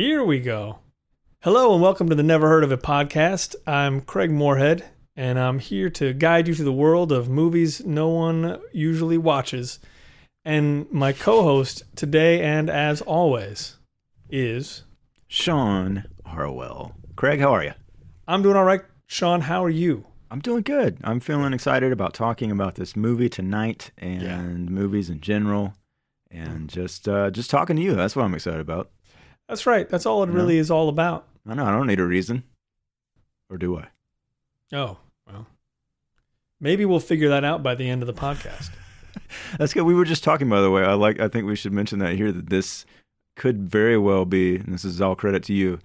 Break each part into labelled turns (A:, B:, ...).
A: Here we go. Hello and welcome to the Never Heard of It podcast. I'm Craig Moorhead and I'm here to guide you through the world of movies no one usually watches. And my co host today and as always is.
B: Sean Harwell. Craig, how are you?
A: I'm doing all right. Sean, how are you?
B: I'm doing good. I'm feeling excited about talking about this movie tonight and
A: Yeah.
B: movies in general and just uh, just talking to you. That's what I'm excited about.
A: That's right. That's all it really is all about.
B: I know I don't need a reason. Or do I?
A: Oh, well. Maybe we'll figure that out by the end of the podcast.
B: That's good. We were just talking by the way. I like I think we should mention that here that this could very well be and this is all credit to you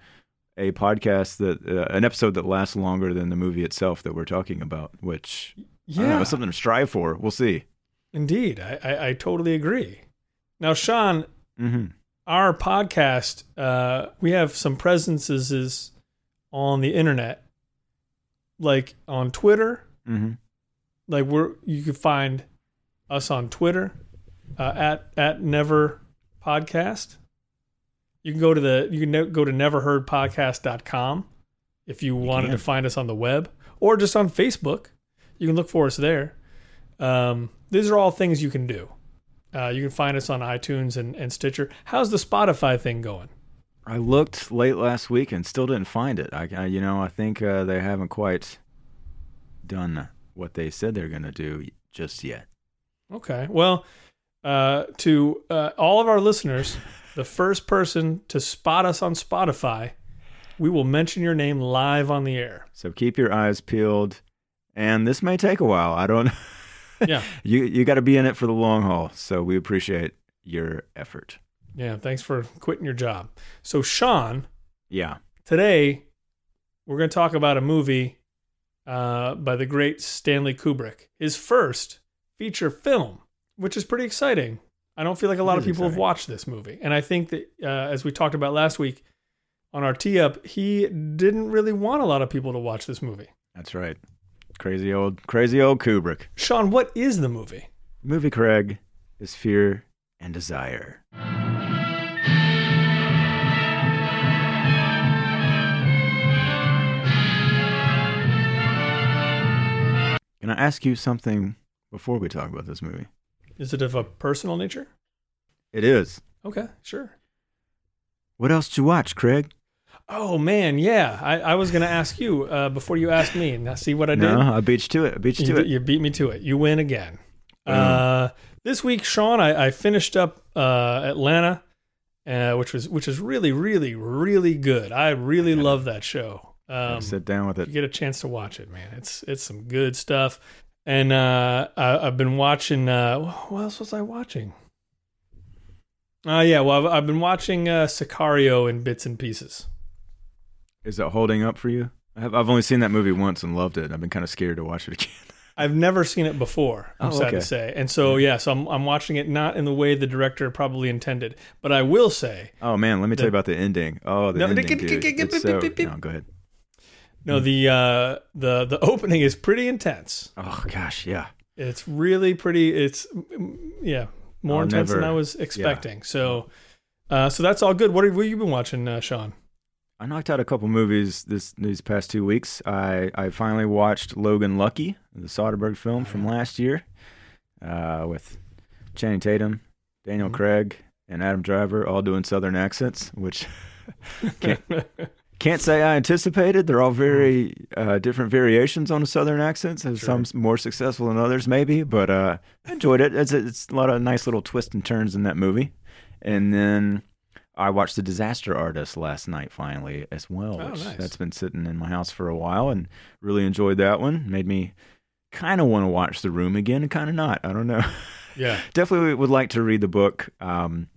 B: a podcast that uh, an episode that lasts longer than the movie itself that we're talking about, which know,
A: Yeah,
B: it's something to strive for. We'll see.
A: indeed. I, I, I totally agree. Now, Sean,
B: Mhm.
A: Our podcast, uh, we have some presences on the internet, like on Twitter.
B: Mhm.
A: Like we're you can find us on Twitter uh, at at Never Podcast. You can go to the you can go to neverheardpodcast.com if you wanted
B: can.
A: to find us on the web or just on Facebook. You can look for us there. Um, these are all things you can do. Uh, you can find us on iTunes and, and Stitcher. How's the Spotify thing going?
B: I looked late last week and still didn't find it. I, I you know, I think uh, they haven't quite done what they said they're going to do just yet.
A: Okay. Well, uh, to uh, all of our listeners, the first person to spot us on Spotify, we will mention your name live on the air.
B: So keep your eyes peeled. And this may take a while. I don't.
A: Yeah.
B: you you got to be in it for the long haul. So we appreciate your effort.
A: Yeah. Thanks for quitting your job. So, Sean,
B: Yeah.
A: today we're going to talk about a movie uh, by the great Stanley Kubrick, his first feature film, which is pretty exciting. I don't feel like a lot of people have watched this movie. And I think that, uh, as we talked about last week on our tee up, he didn't really want a lot of people to watch this movie.
B: That's right. Crazy old crazy old Kubrick.
A: Sean, what is the movie?
B: Movie Craig is fear and desire. Can I ask you something before we talk about this movie?
A: Is it of a personal nature?
B: It is.
A: Okay, sure.
B: What else did you watch, Craig?
A: Oh man, yeah. I, I was gonna ask you uh, before you asked me. Now see what I did.
B: No, I beat you to it. I beat you
A: you,
B: to it.
A: you beat me to it. You win again.
B: Boom.
A: Uh, this week, Sean, I, I finished up uh, Atlanta, uh, which was which is really, really, really good. I really love that show. Um,
B: Sit down with it.
A: you get a chance to watch it, man, it's it's some good stuff. And uh, I, I've been watching. Uh, what else was I watching? Uh, yeah, well, I've, I've been watching uh, Sicario in bits and pieces.
B: Is it holding up for you? I have, I've only seen that movie once and loved it. I've been kind of scared to watch it again.
A: I've never seen it before. I'm
B: Oh,
A: sad
B: okay.
A: to say, and so yeah, so I'm I'm watching it not in the way the director probably intended, but I will say
B: Oh man, let me tell you about the ending. Oh, the
A: No,
B: ending,
A: get-
B: dude.
A: get- get-
B: It's so, no, go ahead.
A: no the uh the the opening is pretty intense.
B: Oh gosh, yeah.
A: It's really pretty. It's yeah more
B: I'll
A: intense than I was expecting. So uh so that's all good. What have, what have you been watching, uh, Sean?
B: I knocked out a couple movies this these past two weeks. I I finally watched Logan Lucky, the Soderbergh film from last year, uh, with Channing Tatum, Daniel
A: Mhm.
B: Craig, and Adam Driver, all doing Southern accents, which can't can't say I anticipated. They're all very uh, different variations on the Southern accents.
A: Sure.
B: Some more successful than others, maybe, but uh, I enjoyed it. It's it's a lot of nice little twists and turns in that movie. And then I watched The Disaster Artist last night, finally as well.
A: Oh, nice.
B: That's been sitting in my house for a while, and really enjoyed that one. Made me kind of want to watch The Room again, and kind of not. I don't know.
A: yeah,
B: Definitely would like to read the book. Um,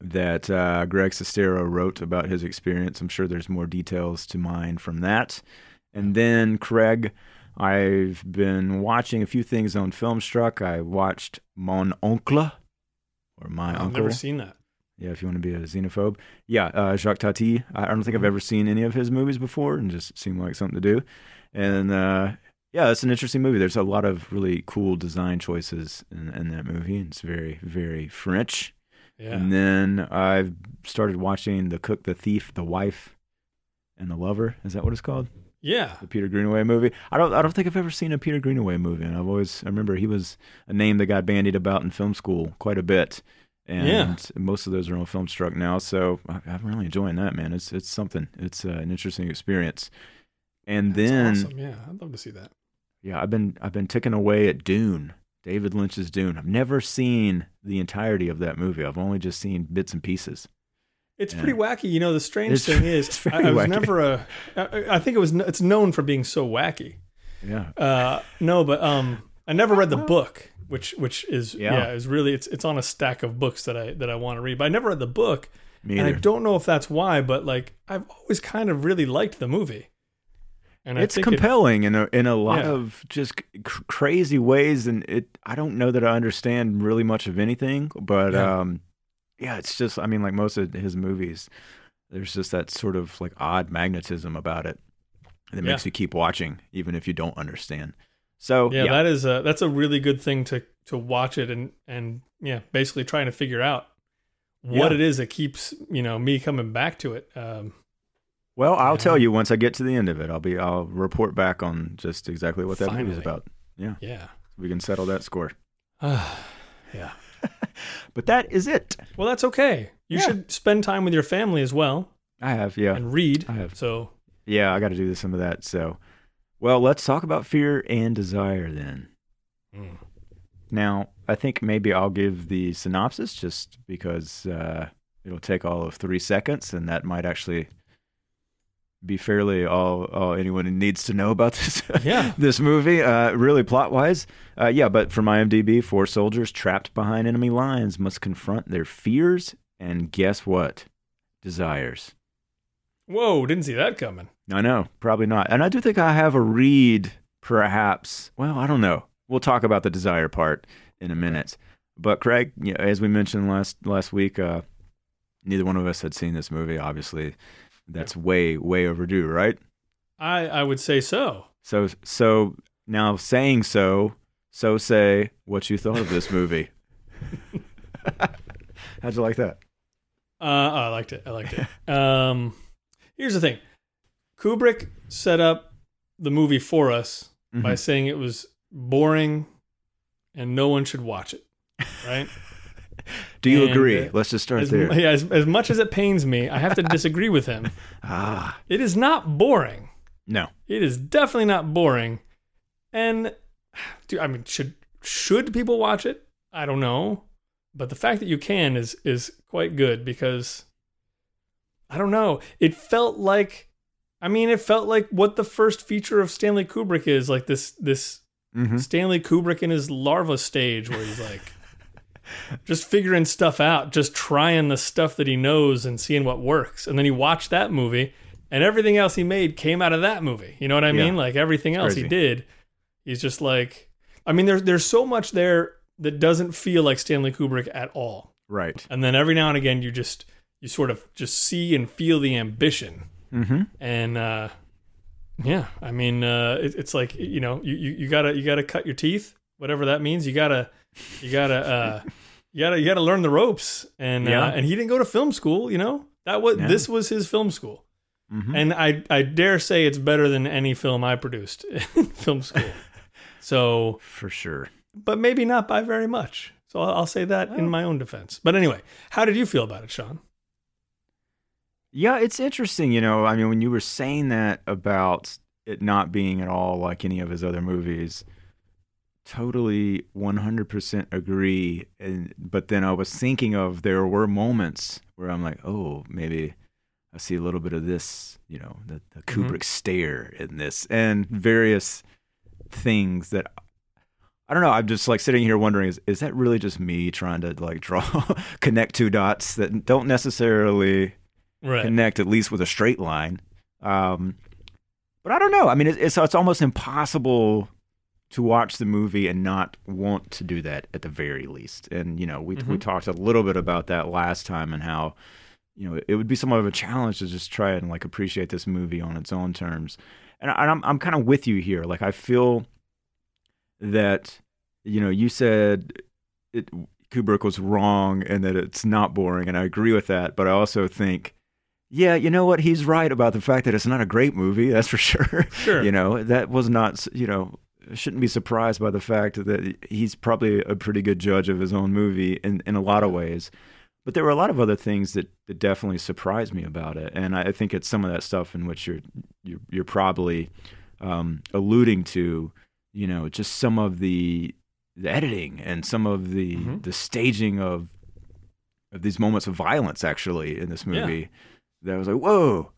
B: that uh, Greg Sestero wrote about his experience. I'm sure there's more details to mine from that. And then Craig, I've been watching a few things on Filmstruck. I watched Mon Oncle, or My Uncle.
A: I've
B: Uncle.
A: never seen that.
B: Yeah, if you want to be a xenophobe. Yeah, uh, Jacques Tati. I don't think I've ever seen any of his movies before, and just seemed like something to do. And uh, yeah, it's an interesting movie. There's a lot of really cool design choices in, in that movie. It's very, very French.
A: Yeah.
B: And then I've started watching The Cook, The Thief, The Wife, and The Lover. Is that what it's called?
A: yeah.
B: The Peter Greenaway movie. I don't I don't think I've ever seen a Peter Greenaway movie, and I've always I remember he was a name that got bandied about in film school quite a bit. And
A: Yeah.
B: most of those are on Filmstruck now, so I, I'm really enjoying that, man. It's it's something. It's uh, an interesting experience. And
A: That's
B: then
A: awesome. Yeah, I'd love to see that.
B: yeah, I've been I've been ticking away at Dune, David Lynch's Dune. I've never seen the entirety of that movie. I've only just seen bits and pieces.
A: It's pretty wacky. You know, the strange thing is, I, I was
B: wacky.
A: never a. I, I think it was. It's known for being so wacky.
B: Yeah,
A: Uh, no, but um, I never read the book, which which is yeah.
B: Yeah.
A: is really it's it's on a stack of books that I that I want to read. But I never read the book,
B: me
A: and I don't know if that's why. But like, I've always kind of really liked the movie, and
B: it's
A: I think it-
B: compelling in a in a lot
A: Yeah.
B: of just cr- crazy ways, and it. I don't know that I understand really much of anything, but
A: Yeah.
B: um, yeah, it's just. I mean, like most of his movies, there's just that sort of like odd magnetism about it that
A: Yeah.
B: makes you keep watching, even if you don't understand. So
A: yeah,
B: yeah,
A: that is a that's a really good thing to to watch it and and yeah, basically trying to figure out what
B: Yeah.
A: it is that keeps you know me coming back to it. Um,
B: Well, I'll
A: Yeah.
B: tell you once I get to the end of it. I'll be I'll report back on just exactly what that movie's
A: Finally.
B: about.
A: yeah, yeah,
B: We can settle that score.
A: yeah.
B: But that is it.
A: Well, that's okay. You
B: Yeah.
A: should spend time with your family as well
B: I have, yeah.
A: and read.
B: I have.
A: So
B: Yeah, I got to do some of that. So, well, let's talk about fear and desire then.
A: mm,
B: Now, I think maybe I'll give the synopsis just because uh, it'll take all of three seconds, and that might actually be fairly all, all anyone needs to know about this
A: Yeah.
B: this movie. Uh, really plot wise, uh, yeah. But from IMDb, four soldiers trapped behind enemy lines must confront their fears and guess what? Desires.
A: Whoa, didn't see that coming.
B: I know, probably not. And I do think I have a read, perhaps. Well, I don't know. We'll talk about the desire part in a minute. But Craig, as we mentioned last last week, uh, neither one of us had seen this movie. Obviously, that's way way overdue, right?
A: I I would say so.
B: So so now saying so, so say what you thought of this movie. How'd you like that?
A: Uh, I liked it. I liked it. Um, here's the thing: Kubrick set up the movie for us by
B: Mhm.
A: saying it was boring and no one should watch it. Right?
B: Do you
A: and,
B: agree?
A: uh,
B: Let's just start
A: as,
B: there.
A: yeah, as, as much as it pains me, I have to disagree with him.
B: Ah,
A: It is not boring.
B: no.
A: It is definitely not boring. And do I mean should should people watch it? I don't know. But the fact that you can is is quite good because I don't know. It felt like I mean it felt like what the first feature of Stanley Kubrick is, like this this
B: hmm
A: Stanley Kubrick in his larva stage where he's like just figuring stuff out, just trying the stuff that he knows and seeing what works. And then he watched that movie and everything else he made came out of that movie. You know what I
B: Yeah.
A: mean? Like everything else he did, he's just like I mean there's there's so much there that doesn't feel like Stanley Kubrick at all.
B: Right.
A: And then every now and again you just you sort of just see and feel the ambition
B: Mm-hmm.
A: and uh yeah i mean uh it, it's like you know you, you you gotta you gotta cut your teeth whatever that means you gotta you gotta uh you gotta you gotta learn the ropes and
B: Yeah.
A: uh, and he didn't go to film school you know that was
B: Yeah.
A: this was his film school
B: Mm-hmm.
A: and i i dare say it's better than any film i produced in film school so
B: For sure.
A: but maybe not by very much so i'll, I'll say that in my own defense but anyway how did you feel about it sean
B: Yeah, it's interesting. You know, I mean, when you were saying that about it not being at all like any of his other movies, totally 100% agree. And but then I was thinking of there were moments where I'm like, oh, maybe I see a little bit of this. You know, the, the
A: Mhm.
B: Kubrick stare in this, and various things that. I don't know. I'm just like sitting here wondering: is is that really just me trying to like draw connect two dots that don't necessarily
A: right
B: connect at least with a straight line. Um, but I don't know. I mean, it, it's it's almost impossible to watch the movie and not want to do that at the very least. And you know, we we
A: Mhm.
B: talked a little bit about that last time and how you know it would be somewhat of a challenge to just try and like appreciate this movie on its own terms. And, I, and I'm I'm kind of with you here. Like I feel that you know you said it Kubrick was wrong and that it's not boring, and I agree with that. But I also think, yeah, you know what? He's right about the fact that it's not a great movie. That's for sure.
A: Sure.
B: you know, that was not. You know, shouldn't be surprised by the fact that he's probably a pretty good judge of his own movie in in a lot of ways. But there were a lot of other things that, that definitely surprised me about it, and I think it's some of that stuff in which you're you're, you're probably um, alluding to. You know, just some of the the editing and some of the
A: Mhm.
B: the staging of of these moments of violence actually in this
A: Yeah.
B: That I was like, whoa,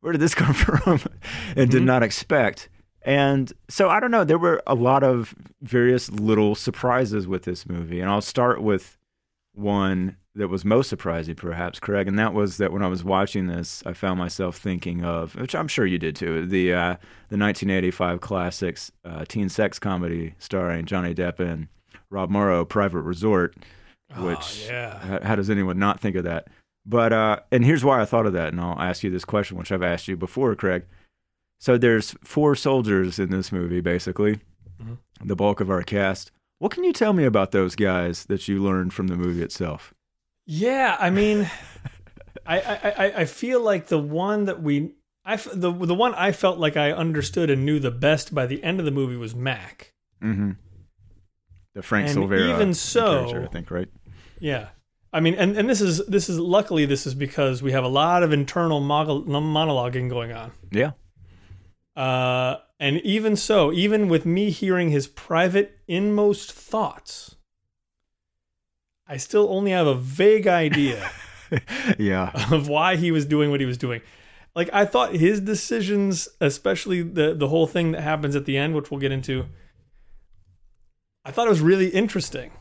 B: where did this come from? and did
A: Mhm.
B: not expect. And so I don't know. There were a lot of various little surprises with this movie, and I'll start with one that was most surprising, perhaps, Craig, and that was that when I was watching this, I found myself thinking of, which I'm sure you did too, the uh, the 1985 classics uh, teen sex comedy starring Johnny Depp and Rob Morrow, Private Resort. Which
A: oh, yeah.
B: how, how does anyone not think of that? But uh, and here's why I thought of that, and I'll ask you this question, which I've asked you before, Craig. So there's four soldiers in this movie, basically,
A: Mhm.
B: the bulk of our cast. What can you tell me about those guys that you learned from the movie itself?
A: Yeah, I mean, I, I I feel like the one that we I the the one I felt like I understood and knew the best by the end of the movie was Mac.
B: Mm-hmm. The Frank
A: And
B: Silvera,
A: even so-
B: character, I think, right?
A: Yeah. I mean, and, and this is this is luckily this is because we have a lot of internal monologuing going on.
B: Yeah.
A: Uh, and even so, even with me hearing his private inmost thoughts, I still only have a vague idea
B: yeah.
A: of why he was doing what he was doing. Like I thought his decisions, especially the the whole thing that happens at the end, which we'll get into, I thought it was really interesting.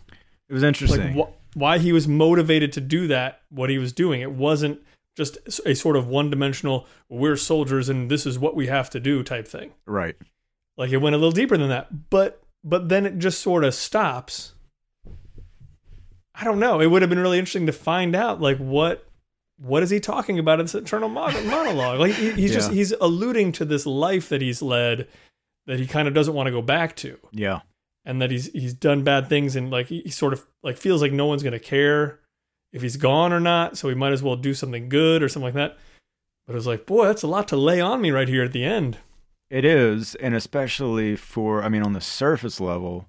B: It was interesting.
A: Like wh- why he was motivated to do that, what he was doing. It wasn't just a sort of one-dimensional "we're soldiers and this is what we have to do" type thing.
B: right.
A: Like it went a little deeper than that. But but then it just sort of stops. I don't know. It would have been really interesting to find out like what what is he talking about in this internal monologue? Like he, he's just he's alluding to this life that he's led that he kind of doesn't want to go back to,
B: Yeah.
A: And that he's he's done bad things and like he, he sort of like feels like no one's gonna care if he's gone or not, so he might as well do something good or something like that. But it was like, boy, that's a lot to lay on me right here at the end.
B: It is, and especially for I mean, on the surface level,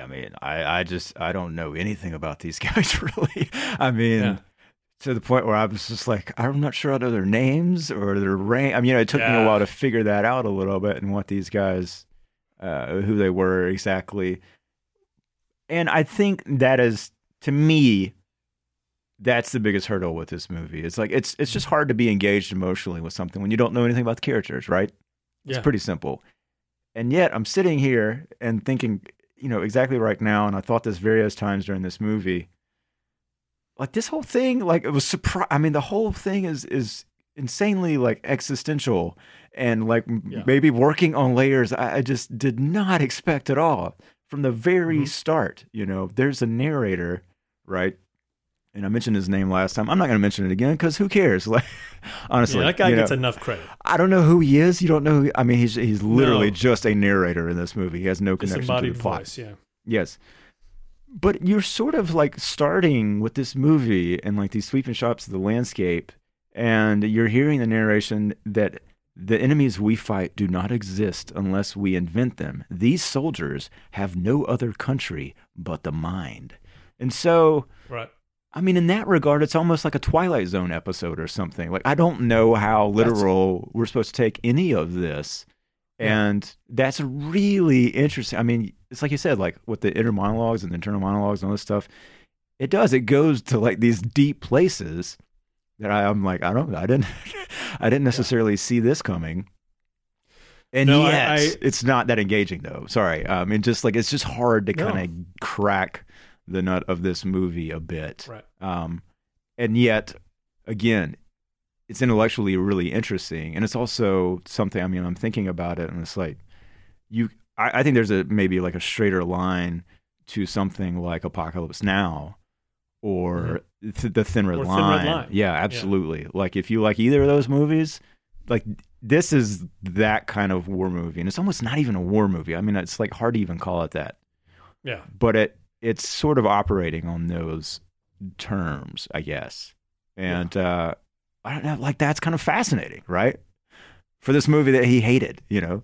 B: I mean, I I just I don't know anything about these guys really. I mean,
A: Yeah.
B: to the point where I was just like, I'm not sure I know their names or their rank. I mean, it took me a while to figure that out a little bit and what these guys, uh, who they were exactly. And I think that is to me. That's the biggest hurdle with this movie. It's like it's it's just hard to be engaged emotionally with something when you don't know anything about the characters, right?
A: Yeah.
B: It's pretty simple. And yet I'm sitting here and thinking, you know, exactly right now, and I thought this various times during this movie. Like this whole thing, like it was surprise. I mean, the whole thing is is insanely like existential and like
A: Yeah.
B: maybe working on layers I, just did not expect at all from the very
A: Mhm.
B: start. You know, there's a narrator, right? And I mentioned his name last time. I'm not going to mention it again because who cares? Like, honestly,
A: Yeah, that guy gets
B: know.
A: enough credit.
B: I don't know who he is. You don't know. Who, I mean, he's he's literally
A: No.
B: just a narrator in this movie. He has no connection to the plot.
A: voice, yeah.
B: Yes, but you're sort of like starting with this movie and like these sweeping shots of the landscape, and you're hearing the narration that the enemies we fight do not exist unless we invent them. These soldiers have no other country but the mind, and so.
A: Right.
B: I mean, in that regard, it's almost like a Twilight Zone episode or something. Like, I don't know how literal we're supposed to take any of this.
A: Yeah.
B: And that's really interesting. I mean, it's like you said, like with the inner monologues and the internal monologues and all this stuff, it does. It goes to like these deep places that I, I'm like, I don't, I didn't, I didn't necessarily see this coming. And
A: No, I-
B: yet,
A: I-
B: it's not that engaging though. Sorry. I mean, just like, it's just hard to
A: No.
B: kind of crack the nut of this movie a bit.
A: Right.
B: Um, and yet, again, it's intellectually really interesting, and it's also something. I mean, I'm thinking about it, and it's like you. I, I think there's a maybe like a straighter line to something like Apocalypse Now, or th- the Thin Red,
A: Mm-hmm. Or Thin
B: line.
A: Red Line.
B: Yeah, absolutely. Like if you like either of those movies, like this is that kind of war movie, and it's almost not even a war movie. I mean, it's like hard to even call it that
A: Yeah.
B: but it it's sort of operating on those terms, I guess. And uh, I don't know, like that's kind of fascinating, right? For this movie that he hated, you know.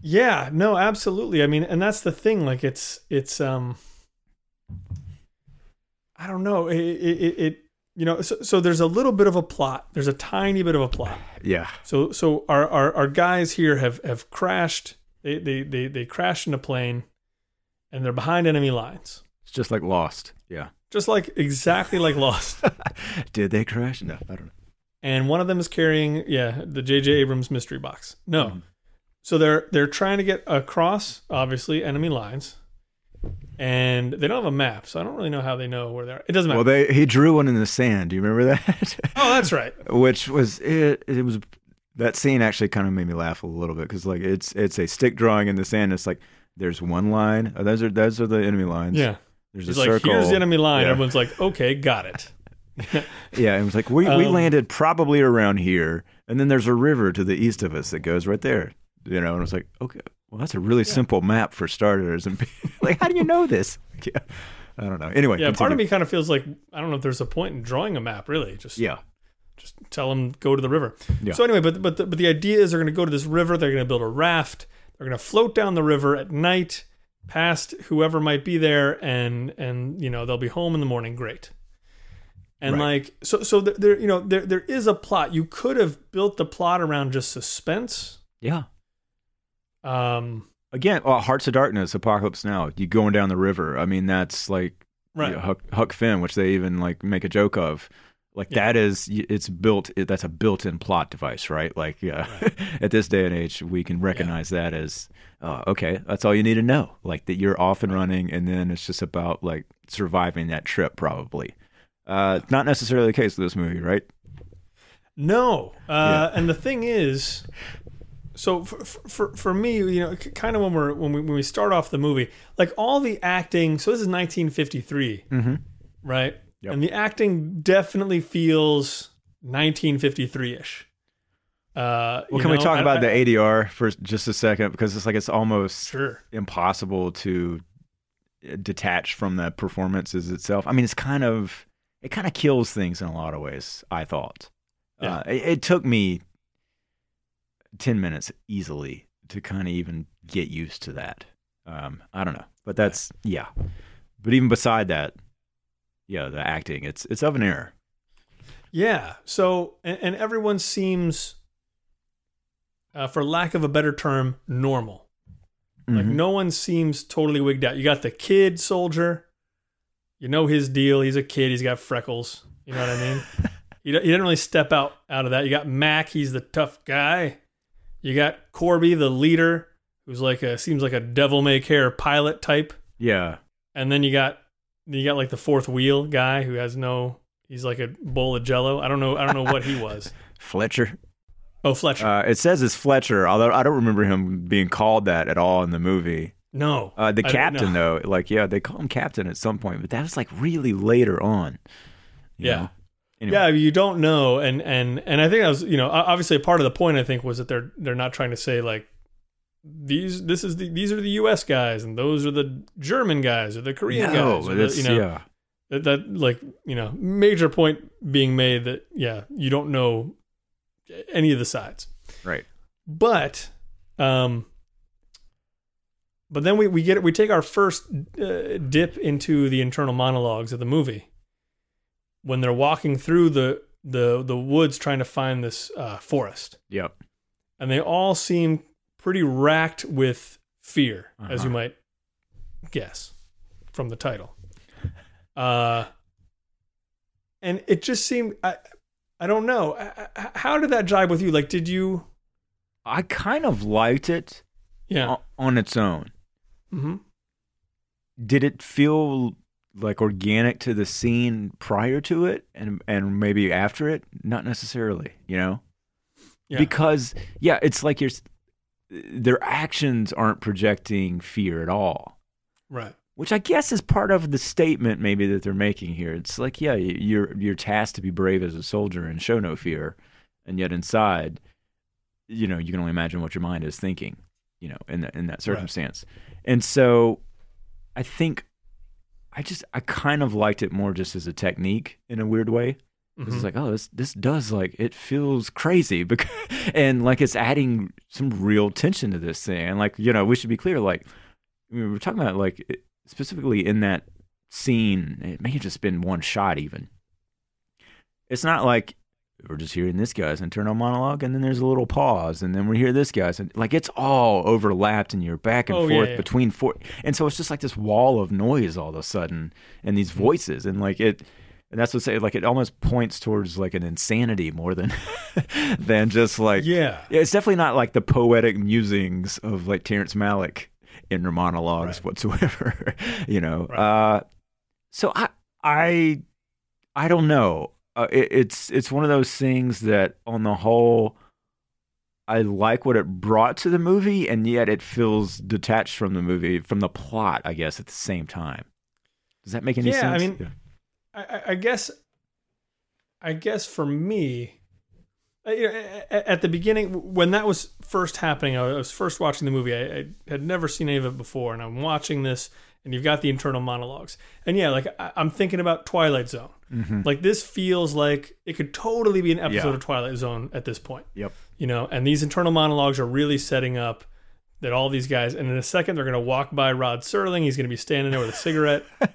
A: Yeah, no, absolutely. I mean, and that's the thing. Like, it's it's um, I don't know. It it, it you know. So, so there's a little bit of a plot. There's a tiny bit of a plot.
B: Yeah.
A: So so our our, our guys here have have crashed. They, they they they crashed in a plane, and they're behind enemy lines.
B: It's just like Lost. Yeah.
A: Just like exactly like Lost.
B: Did they crash? No, I don't know.
A: and one of them is carrying yeah the J.J. Abrams mystery box. No,
B: Mhm.
A: so they're they're trying to get across obviously enemy lines, and they don't have a map, so I don't really know how they know where they're. It doesn't matter.
B: Well, they he drew one in the sand. Do you remember that?
A: oh, that's right.
B: Which was it? It was that scene actually kind of made me laugh a little bit because like it's it's a stick drawing in the sand. It's like there's one line. Oh, those are those are the enemy lines.
A: Yeah,
B: There's
A: he's
B: a
A: like,
B: circle.
A: here's the enemy line.
B: Yeah.
A: Everyone's like, okay, got it.
B: Yeah, it was like we we
A: Um,
B: landed probably around here, and then there's a river to the east of us that goes right there. You know, and I was like, okay, well that's a really simple map for starters. And like, how do you know this? Yeah, I don't know. Anyway,
A: Yeah, part of me kind of feels like I don't know if there's a point in drawing a map. Really, just
B: Yeah,
A: just tell them go to the river.
B: Yeah.
A: So anyway, but but the, but the idea is they're going to go to this river. They're going to build a raft. They're going to float down the river at night, past whoever might be there, and and you know they'll be home in the morning. Great. And
B: Right.
A: like so so there, there you know there there is a plot. You could have built the plot around just suspense.
B: yeah.
A: Um,
B: Again, well, Hearts of Darkness, Apocalypse Now. You going down the river. I mean, that's like
A: right.
B: you know, Huck, Huck Finn, which they even like make a joke of. Like
A: Yeah.
B: that is, it's built. It, that's a built-in plot device, right? Like, yeah, at this day and age, we can recognize that as, uh, okay, that's all you need to know. Like that you're off and running, and then it's just about like surviving that trip, probably. Uh, not necessarily the case with this movie, right?
A: No, uh, and the thing is, so for, for for me, you know, kind of when we're when we when we start off the movie, like all the acting. So this is 1953,
B: Mm-hmm.
A: right?
B: Yep.
A: And the acting definitely feels 1953 ish. Uh,
B: Well, can we talk
A: I-
B: about
A: I-
B: the ADR for just a second? Because it's like it's almost
A: Sure.
B: impossible to uh, detach from the performances itself. I mean, it's kind of it kind of kills things in a lot of ways. I thought.
A: Yeah.
B: Uh, it, it took me ten minutes easily to kind of even get used to that. Um, I don't know, but that's yeah. But even beside that, yeah, the acting it's it's of an error.
A: Yeah. So, and, and everyone seems, uh, for lack of a better term, normal. Like
B: Mhm.
A: no one seems totally wigged out. You got the kid soldier. You know his deal. He's a kid. He's got freckles. You know what I mean? he, he didn't really step out out of that. You got Mac. He's the tough guy. You got Corby, the leader, who's like a seems like a devil may care pilot type.
B: yeah,
A: And then you got you got like the fourth wheel guy who has no. He's like a bowl of Jello. I don't know. I don't know what he was.
B: Fletcher.
A: Oh, Fletcher.
B: Uh, it says it's Fletcher, although I don't remember him being called that at all in the movie.
A: no.
B: Uh, the
A: I
B: captain, though, like yeah, they call him captain at some point, but that was like really later on.
A: Yeah.
B: know? Anyway.
A: Yeah, you don't know, and and and I think that was you know obviously a part of the point I think was that they're they're not trying to say like these this is the these are the U.S. guys and those are the German guys or the Korean
B: no,
A: guys. or the- you know
B: yeah,
A: that, that like you know major point being made that yeah you don't know any of the sides,
B: right.
A: but um. But then we, we get we take our first uh, dip into the internal monologues of the movie when they're walking through the the the woods trying to find this uh, forest,
B: Yep.
A: and they all seem pretty racked with fear, as you
B: Uh-huh.
A: might guess from the title. Uh, and it just seemed I I don't know how did that jibe with you? Like, did you?
B: I kind of liked it
A: Yeah.
B: o- on its own.
A: hmm
B: Did it feel like organic to the scene prior to it, and and maybe after it? Not necessarily, you know.
A: Yeah.
B: because yeah it's like you're their actions aren't projecting fear at all
A: right.
B: which i guess is part of the statement maybe that they're making here it's like yeah you're you're tasked to be brave as a soldier and show no fear and yet inside you know you can only imagine what your mind is thinking you know in that in that circumstance and so i think I just I kind of liked it more just as a technique in a weird way.
A: Mhm.
B: It's like, oh, this this does like it feels crazy because and like it's adding some real tension to this thing. And like, you know, we should be clear, like I mean, we're talking about like it- specifically in that scene, it may have just been one shot even. It's not like we're just hearing this guy's internal monologue and then there's a little pause and then we hear this guy's and like it's all overlapped and you're back and
A: Oh,
B: forth
A: yeah.
B: between four and so it's just like this wall of noise all of a sudden and these voices and like it and that's what say like it almost points towards like an insanity more than than just like
A: yeah.
B: yeah, it's definitely not like the poetic musings of like Terrence Malick in her monologues
A: Right.
B: whatsoever. you know,
A: Right.
B: uh, so I I I don't know. Uh, it, it's it's one of those things that on the whole. I like what it brought to the movie, and yet it feels detached from the movie, from the plot, I guess, at the same time. Does that make any sense?
A: Yeah, I mean, I, I- I guess, I guess for me, uh, you know, at the beginning when that was first happening, I was first watching the movie. I, I had never seen any of it before, and I'm watching this, and you've got the internal monologues, and yeah, like I, I'm thinking about Twilight Zone.
B: Mhm.
A: Like this feels like it could totally be an episode
B: Yeah.
A: of Twilight Zone at this point.
B: Yep.
A: You know, and these internal monologues are really setting up that all these guys, and in a second they're going to walk by Rod Serling. He's going to be standing there with a cigarette, and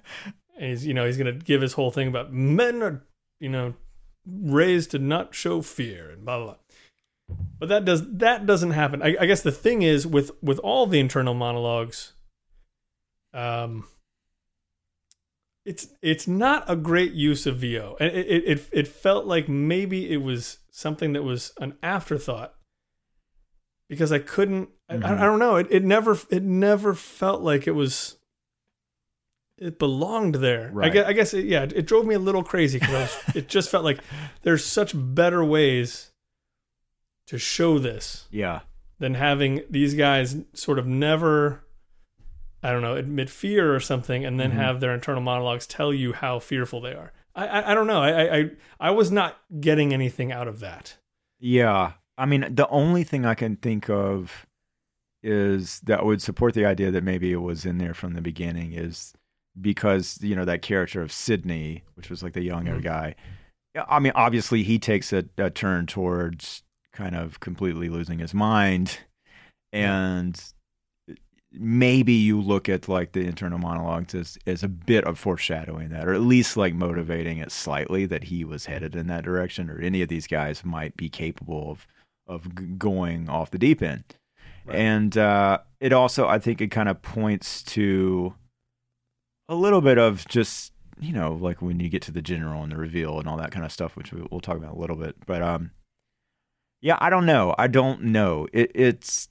A: he's you know he's going to give his whole thing about men are you know raised to not show fear and blah blah. blah. But that does that doesn't happen. I, I guess the thing is with with all the internal monologues, um, it's it's not a great use of VO. And It, it it felt like maybe it was something that was an afterthought because I couldn't. I,
B: Mhm.
A: I don't know. It it never it never felt like it was. It belonged there. I
B: Right.
A: guess, I guess it, yeah, it drove me a little crazy because it just felt like there's such better ways to show this
B: yeah,
A: than having these guys sort of never I don't know, admit fear or something and then
B: Mhm.
A: have their internal monologues tell you how fearful they are. I I, I don't know. I, I I was not getting anything out of that.
B: Yeah. I mean, the only thing I can think of is that would support the idea that maybe it was in there from the beginning is because, you know, that character of Sidney, which was like the younger
A: Mhm.
B: guy. I mean, obviously he takes a, a turn towards kind of completely losing his mind. And maybe you look at like the internal monologues as, as a bit of foreshadowing that, or at least like motivating it slightly that he was headed in that direction, or any of these guys might be capable of of g- going off the deep end.
A: Right.
B: And uh, it also, I think, it kind of points to a little bit of just you know, like when you get to the general and the reveal and all that kind of stuff, which we, we'll talk about a little bit. But um, yeah, I don't know. I don't know. It, it's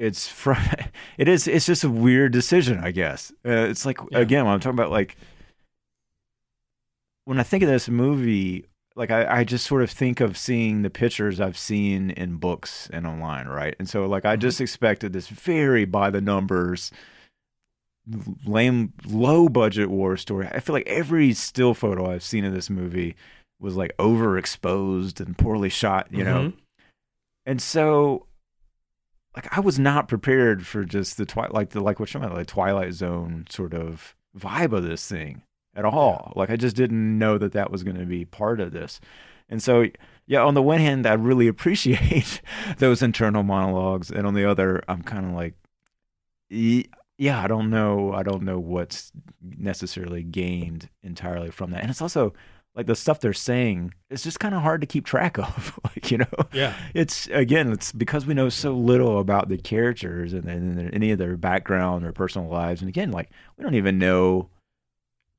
B: it's fr- it is it's just a weird decision, I guess. Uh, it's like
A: Yeah.
B: again, when I'm talking about like when I think of this movie, like I, I just sort of think of seeing the pictures I've seen in books and online, right? And so like I
A: Mhm.
B: just expected this very by the numbers lame low budget war story. I feel like every still photo I've seen of this movie was like overexposed and poorly shot, you know.
A: Mhm.
B: And so like I was not prepared for just the twi- like the like what talking about, like Twilight Zone sort of vibe of this thing at all. Like I just didn't know that that was going to be part of this. And so yeah, on the one hand I really appreciate those internal monologues and on the other I'm kind of like yeah, I don't know. I don't know what's necessarily gained entirely from that. And it's also like the stuff they're saying is just kind of hard to keep track of. like, you know,
A: Yeah.
B: it's again, it's because we know so little about the characters and, and any of their background or personal lives. And again, like we don't even know.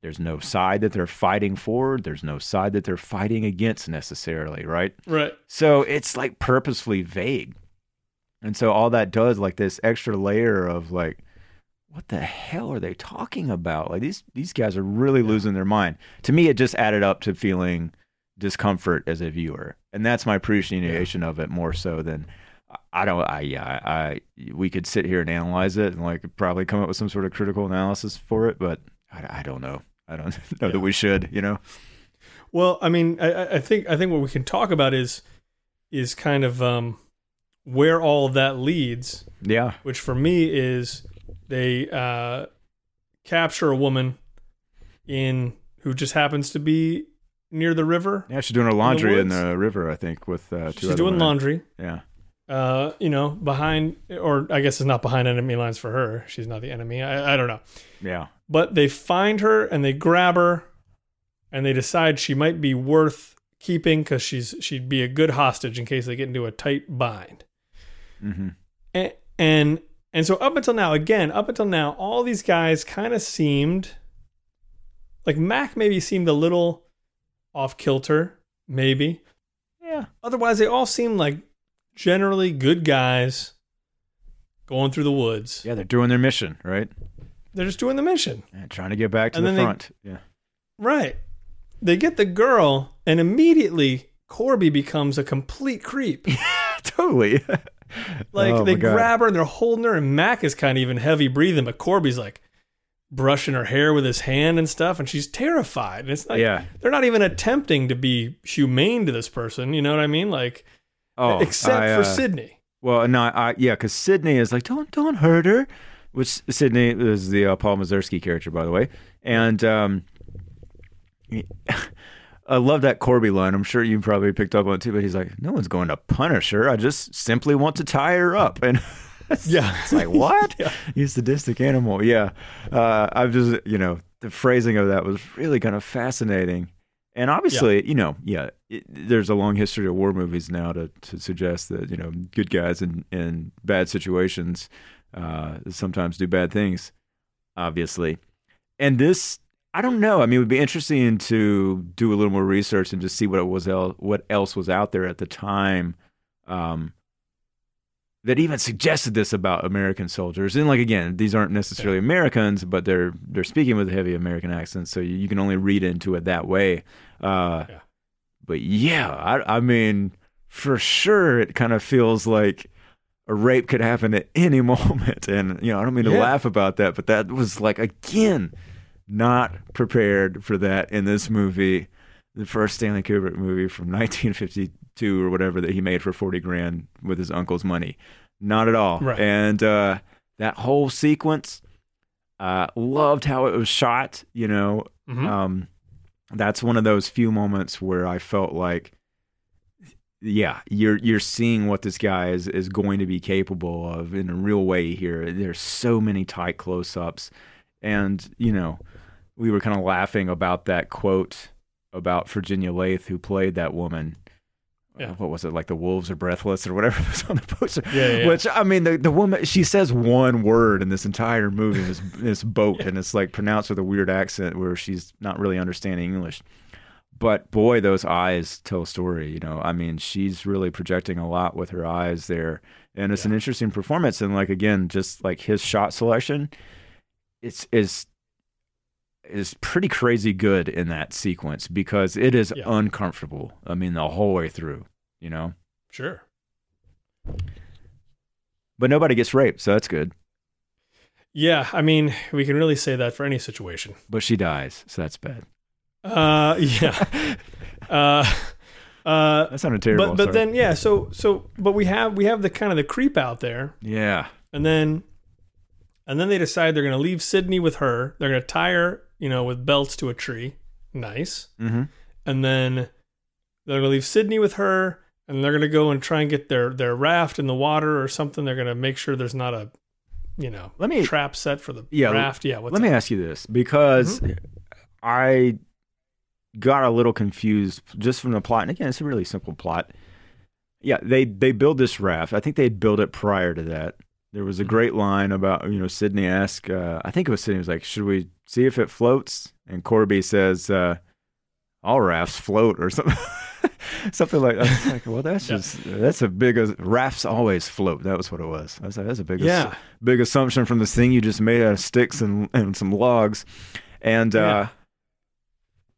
B: There's no side that they're fighting for. There's no side that they're fighting against necessarily, right?
A: Right.
B: So it's like purposefully vague. And so all that does, like this extra layer of like, what the hell are they talking about? Like these these guys are really losing their mind. To me, it just added up to feeling discomfort as a viewer, and that's my appreciation of it more so than I don't. I yeah. I, we could sit here and analyze it and like probably come up with some sort of critical analysis for it, but I, I don't know. I don't know
A: Yeah.
B: that we should. You know.
A: Well, I mean, I, I- I think I think what we can talk about is is kind of um, where all of that leads,
B: Yeah.
A: which for me is they uh, capture a woman in who just happens to be near the river.
B: Yeah, she's doing her laundry in
A: woods?
B: the, river, I think, with uh, two
A: She's doing
B: women.
A: laundry.
B: Yeah.
A: Uh, you know, behind or I guess it's not behind enemy lines for her. She's not the enemy. I, I don't know.
B: Yeah.
A: But they find her and they grab her and they decide she might be worth keeping because she's she'd be a good hostage in case they get into a tight bind.
B: hmm
A: and and, and so up until now again up until now all these guys kind of seemed like mac maybe seemed a little off kilter maybe
B: Yeah.
A: otherwise they all seem like generally good guys going through the woods
B: Yeah, they're doing their mission, right?
A: they're just doing the mission
B: And trying to get back to
A: And
B: the
A: then they-
B: front. Yeah.
A: right they get the girl and immediately corby becomes a complete creep
B: totally.
A: Like
B: Oh,
A: they grab her and they're holding her, and Mac is kind of even heavy breathing, but Corby's like brushing her hair with his hand and stuff, and she's terrified. And it's like
B: Yeah.
A: they're not even attempting to be humane to this person. You know what I mean? Like
B: Oh,
A: except
B: I,
A: for
B: uh,
A: Sidney.
B: Well, no, I, yeah, because Sidney is like, don't don't hurt her. Which Sidney is the uh, Paul Mazursky character, by the way, and um, I love that Corby line. I'm sure you probably picked up on it too. But he's like, no one's going to punish her. I just simply want to tie her up. And
A: Yeah,
B: it's like, what?
A: Yeah.
B: You sadistic animal. Yeah, uh, I'm just you know the phrasing of that was really kind of fascinating. And obviously, you know, yeah, it, there's a long history of war movies now to, to suggest that you know good guys in, in bad situations uh, sometimes do bad things. Obviously, and this, I don't know. I mean, it would be interesting to do a little more research and just see what it was el- what else was out there at the time. Um, that even suggested this about American soldiers. And like again, these aren't necessarily Americans, but they're they're speaking with a heavy American accent, so you, you can only read into it that way. Uh,
A: Yeah.
B: But yeah, I, I mean, for sure, it kind of feels like a rape could happen at any moment. And you know, I don't mean to
A: Yeah.
B: laugh about that, but that was like again not prepared for that in this movie, the first Stanley Kubrick movie from 1952 or whatever that he made for 40 grand with his uncle's money. Not at all.
A: Right.
B: And uh, that whole sequence, uh, loved how it was shot. You know,
A: Mhm.
B: um, that's one of those few moments where I felt like, yeah, you're you're seeing what this guy is is going to be capable of in a real way here. There's so many tight close-ups, and you know, we were kind of laughing about that quote about Virginia Leith who played that woman.
A: Yeah.
B: Uh, What was it like? The wolves are breathless, or whatever was on the poster.
A: Yeah, yeah, yeah.
B: Which I mean, the the woman she says one word in this entire movie, this this boat, and it's like pronounced with a weird accent where she's not really understanding English. But boy, those eyes tell a story. You know, I mean, she's really projecting a lot with her eyes there, and it's an interesting performance. And like again, just like his shot selection, it's is is pretty crazy good in that sequence because it is
A: Yeah.
B: uncomfortable. I mean, the whole way through. You know,
A: Sure.
B: but nobody gets raped, so that's good.
A: Yeah, I mean, we can really say that for any situation.
B: But she dies, so that's bad.
A: Uh, yeah. uh, uh,
B: That sounded terrible.
A: but but
B: sorry.
A: then yeah, so so but we have we have the kind of the creep out there,
B: yeah,
A: and then and then they decide they're going to leave Sidney with her. They're going to tie her, you know, with belts to a tree. Nice.
B: mm-hmm.
A: And then they're to leave Sidney with her, and they're to go and try and get their their raft in the water or something. They're to make sure there's not a, you know,
B: Let me-
A: trap set for the
B: Yeah,
A: raft. Yeah. What's
B: Let me ask you this because
A: Mm-hmm.
B: I got a little confused just from the plot. And again, it's a really simple plot. Yeah, they they build this raft. I think they'd built it prior to that. There was a
A: Mhm.
B: great line about you know Sidney asked. Uh, I think it was Sidney was like, "Should we see if it floats?" And Corby says, uh, "All rafts float," or something. Something like that. It's like, well, that's
A: Yeah.
B: just that's a big rafts always float. That was what it was. I was like, that's a big
A: Yeah.
B: big assumption from this thing you just made out of sticks and, and some logs. And uh
A: Yeah.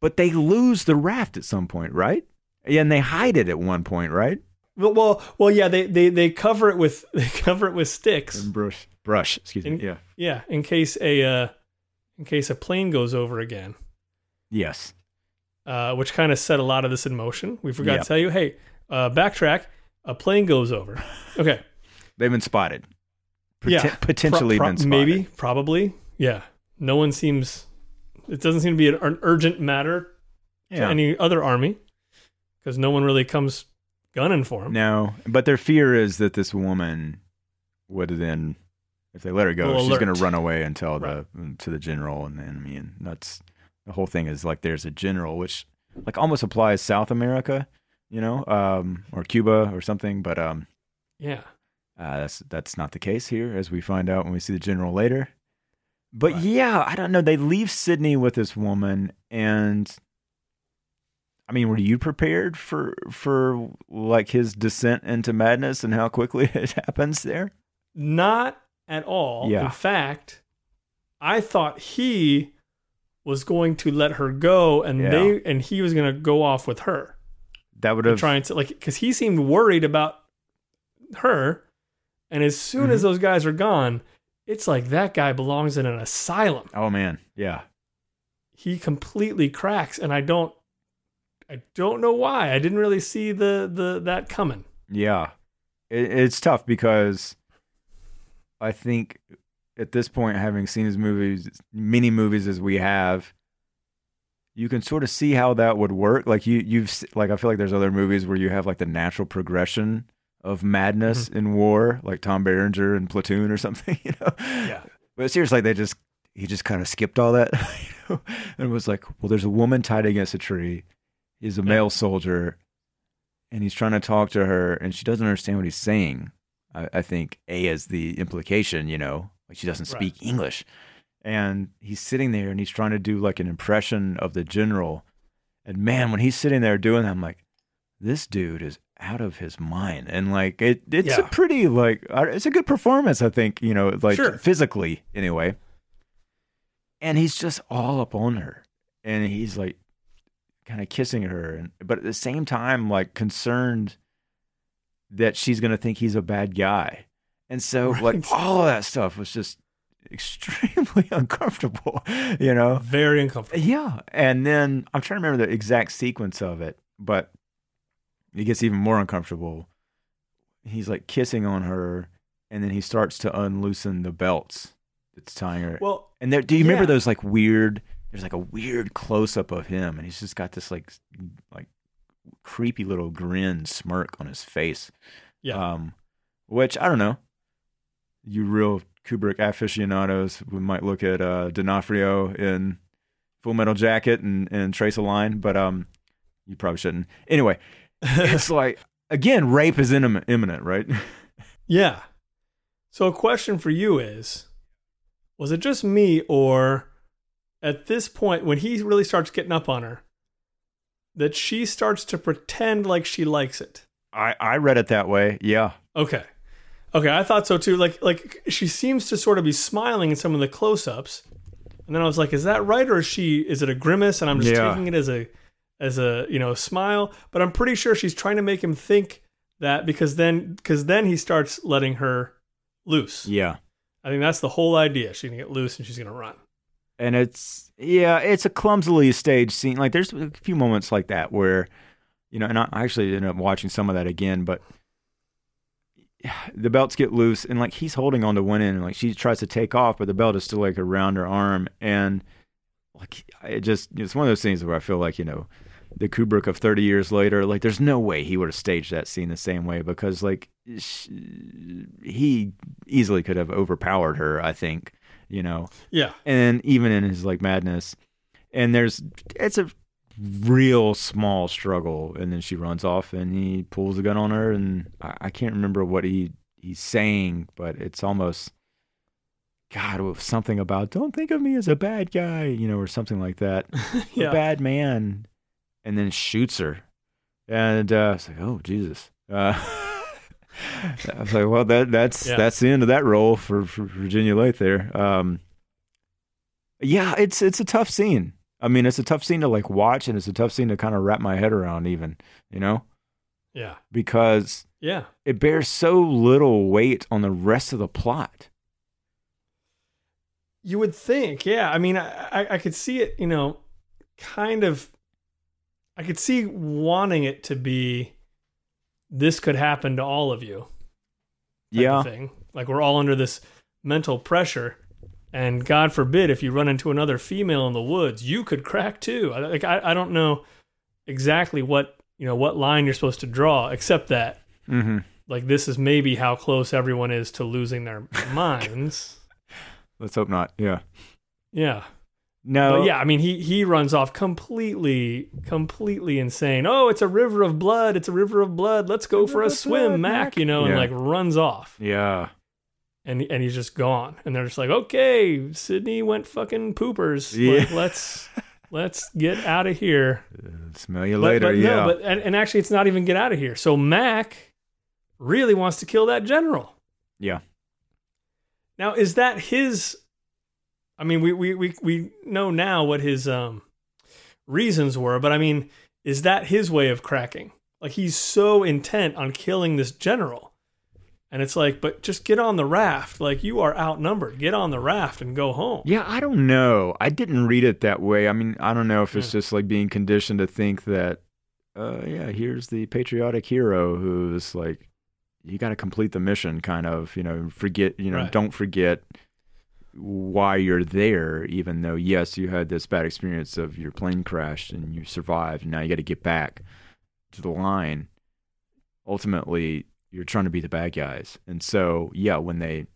B: but they lose the raft at some point, right? Yeah, and they hide it at one point, right?
A: Well, well, well, yeah. They, they they cover it with they cover it with sticks.
B: And brush brush, excuse me. Yeah.
A: Yeah, in case a uh, in case a plane goes over again,
B: Yes.
A: uh, which kind of set a lot of this in motion. We forgot
B: Yep.
A: to tell you, hey, uh, backtrack. A plane goes over. Okay,
B: They've been spotted.
A: Yeah.
B: Potentially
A: Pro-
B: been spotted.
A: maybe, probably, yeah. No one seems it doesn't seem to be an, an urgent matter to
B: Yeah.
A: any other army because no one really comes gunning for him.
B: No, but their fear is that this woman would then, if they let her go, she's going to run away and tell
A: Right.
B: the to the general, and then I mean that's the whole thing is like there's a general, which like almost applies South America, you know, um, or Cuba or something, but um,
A: Yeah.
B: uh, that's that's not the case here, as we find out when we see the general later. But
A: Right.
B: yeah, I don't know. They leave Sidney with this woman, and I mean, were you prepared for for like his descent into madness and how quickly it happens there?
A: Not at all.
B: Yeah.
A: In fact, I thought he was going to let her go and
B: Yeah.
A: they and he was going to go off with her.
B: That would have
A: trying to like cuz he seemed worried about her and as soon as
B: Mhm.
A: those guys are gone, it's like that guy belongs in an asylum.
B: Oh man, yeah,
A: He completely cracks and I don't I don't know why. I didn't really see the the that coming.
B: yeah. It, it's tough because I think at this point, having seen his movies, many movies as we have, you can sort of see how that would work. Like you, you've like I feel like there's other movies where you have like the natural progression of madness
A: Mm-hmm.
B: in war, like Tom Berenger and Platoon or something. You know,
A: Yeah.
B: But seriously, they just he just kind of skipped all that, you know, and was like, well, there's a woman tied against a tree. He's a
A: Yeah.
B: male soldier, and he's trying to talk to her, and she doesn't understand what he's saying. I, I think a is the implication, you know, like she doesn't
A: Right.
B: speak English, and he's sitting there and he's trying to do like an impression of the general, and man, when he's sitting there doing that, I'm like, this dude is out of his mind, and like it, it's
A: Yeah.
B: a pretty like it's a good performance, I think, you know, like
A: Sure.
B: physically anyway. And he's just all up on her, and he's like kind of kissing her, and but at the same time, like concerned that she's gonna think he's a bad guy, and so like all of that stuff was just extremely uncomfortable, you know.
A: Very uncomfortable.
B: Yeah, and then I'm trying to remember the exact sequence of it, but it gets even more uncomfortable. He's like kissing on her, and then he starts to unloosen the belts that's tying her.
A: Well,
B: and there, do you remember those like weird? There's like a weird close up of him, and he's just got this like like creepy little grin smirk on his face.
A: yeah.
B: Um, which I don't know. You real Kubrick aficionados we might look at uh, D'Onofrio in Full Metal Jacket and, and trace a line, but um, you probably shouldn't. Anyway, it's like again, rape is imminent, imminent right?
A: Yeah. So a question for you is was it just me or at this point when he really starts getting up on her that she starts to pretend like she likes it?
B: I I read it that way. Yeah,
A: Okay. Okay, I thought so too. Like like she seems to sort of be smiling in some of the close-ups. And then I was like, is that right or is she is it a grimace and I'm just
B: Yeah.
A: taking it as a as a, you know, smile, but I'm pretty sure she's trying to make him think that because then because then he starts letting her loose.
B: yeah.
A: I think that's the whole idea. She's gonna get loose and she's gonna run.
B: And it's yeah, it's a clumsily staged scene. Like there's a few moments like that where, you know, and I actually ended up watching some of that again, but the belts get loose and like he's holding on to one end and like she tries to take off, but the belt is still like around her arm and like it just it's one of those things where I feel like you know the Kubrick of 30 years later, like there's no way he would have staged that scene the same way because like sh- he easily could have overpowered her. I think you know?
A: Yeah.
B: and even in his like madness. And there's it's a real small struggle. And then she runs off and he pulls the gun on her. And i, I can't remember what he he's saying but it's almost god it something about don't think of me as a bad guy you know or something like that. A bad man and then shoots her. And uh it's like oh jesus. Uh I was like, well, that that's
A: Yeah.
B: that's the end of that role for, for Virginia Leith there. Um, yeah, it's it's a tough scene. I mean, it's a tough scene to like watch, and it's a tough scene to kind of wrap my head around, even you know,
A: Yeah.
B: because
A: Yeah.
B: it bears so little weight on the rest of the plot.
A: You would think, yeah. I mean, I, I, I could see it, you know, kind of. I could see wanting it to be, this could happen to all of you. type of
B: Yeah,
A: thing. Like we're all under this mental pressure, And God forbid if you run into another female in the woods, you could crack too. Like I, I don't know exactly what you know what line you're supposed to draw, except that
B: Mm-hmm.
A: like this is maybe how close everyone is to losing their minds.
B: Let's hope not. Yeah.
A: Yeah.
B: No.
A: But yeah, I mean he he runs off completely completely insane. Oh, it's a river of blood. It's a river of blood. Let's go for a swim,
B: blood,
A: Mac,
B: Mac.
A: you know, and like runs off.
B: Yeah.
A: And and he's just gone. And they're just like, "Okay, Sidney went fucking poopers.
B: Yeah.
A: Like, let's let's get out of here."
B: Smell you
A: But-
B: later.
A: but,
B: yeah.
A: No, but and, and actually it's not even get out of here. So Mac really wants to kill that general.
B: yeah.
A: Now, is that his? I mean, we we we we know now what his um reasons were, but I mean, is that his way of cracking? Like he's so intent on killing this general, and it's like, but just get on the raft. Like you are outnumbered. Get on the raft and go home.
B: Yeah, I don't know. I didn't read it that way. I mean, I don't know if it's
A: Yeah.
B: just like being conditioned to think that, uh, yeah, here's the patriotic hero who's like, you got to complete the mission, kind of, you know, forget, you know,
A: Right.
B: don't forget why you're there, even though, yes, you had this bad experience of your plane crashed and you survived, and now you got to get back to the line. Ultimately, you're trying to be the bad guys. And so, yeah, when they,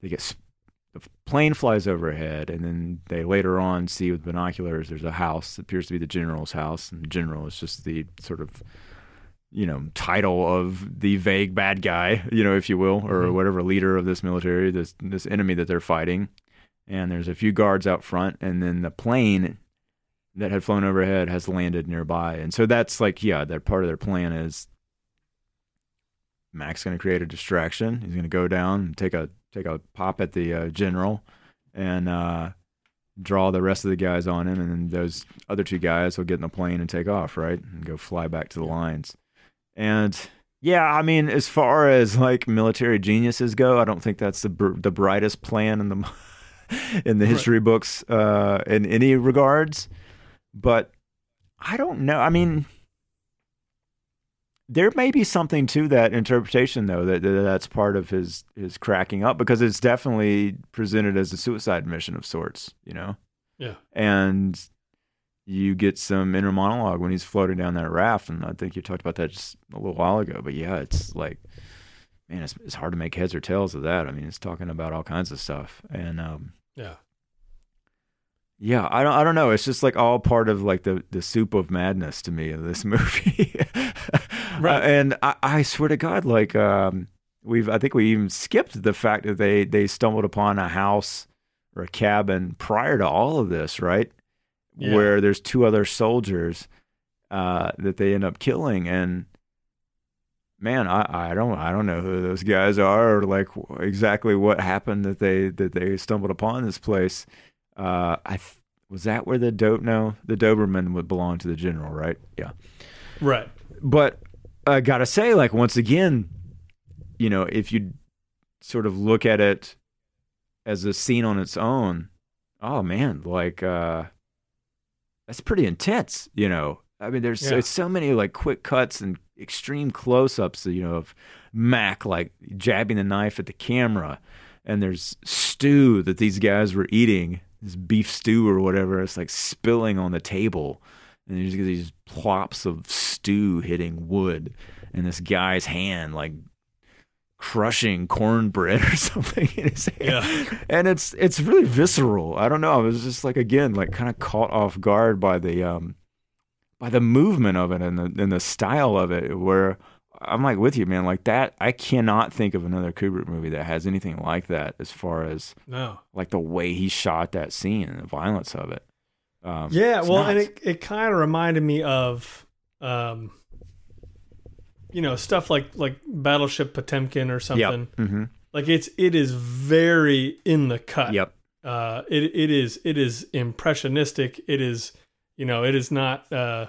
B: they get the plane flies overhead, and then they later on see with binoculars there's a house that appears to be the general's house, and the general is just the sort of you know title of the vague bad guy, you know, if you will, or
A: Mhm.
B: whatever leader of this military, this this enemy that they're fighting. And there's a few guards out front, and then the plane that had flown overhead has landed nearby, and so that's like yeah, that part of their plan is Mac's going to create a distraction. He's going to go down and take a take a pop at the uh, general and uh, draw the rest of the guys on him, and then those other two guys will get in the plane and take off, right, and go fly back to the lines. And yeah, I mean, as far as like military geniuses go, I don't think that's the br- the brightest plan in the in the
A: Right.
B: history books uh, in any regards. But I don't know. I mean, there may be something to that interpretation, though, that, that that's part of his his cracking up because it's definitely presented as a suicide mission of sorts, you know.
A: Yeah.
B: And you get some inner monologue when he's floating down that raft, and I think you talked about that just a little while ago. But yeah, it's like, man, it's it's hard to make heads or tails of that. I mean, it's talking about all kinds of stuff, and um,
A: Yeah.
B: yeah, I don't I don't know. It's just like all part of like the the soup of madness to me of this movie.
A: Right.
B: Uh, and I, I swear to God, like um we've I think we even skipped the fact that they they stumbled upon a house or a cabin prior to all of this, right?
A: Yeah.
B: Where there's two other soldiers uh that they end up killing and man, I, I don't I don't know who those guys are or like exactly what happened that they that they stumbled upon this place. Uh, I th- was that where the do no the Doberman would belong to the general, right? Yeah,
A: Right.
B: but I gotta say, like once again, you know, if you sort of look at it as a scene on its own, oh man, like uh, that's pretty intense. You know, I mean, there's
A: Yeah.
B: it's so many like quick cuts and extreme close-ups, you know, of Mac like jabbing the knife at the camera, and there's stew that these guys were eating, this beef stew or whatever. It's like spilling on the table, and just these plops of stew hitting wood, and this guy's hand like crushing cornbread or something in his hand.
A: Yeah.
B: And it's it's really visceral. I don't know. I was just like again, like kind of caught off guard by the um by the movement of it and the and the style of it where I'm like with you, man. Like that, I cannot think of another Kubrick movie that has anything like that as far as
A: No.
B: like the way he shot that scene and the violence of it. Um,
A: Yeah, well, and it, it kind of reminded me of, um, you know, stuff like like Battleship Potemkin or something.
B: Yep. hmm
A: Like it's it is very in the cut.
B: Yep.
A: Uh, it it is it is impressionistic. It is you know it is not uh,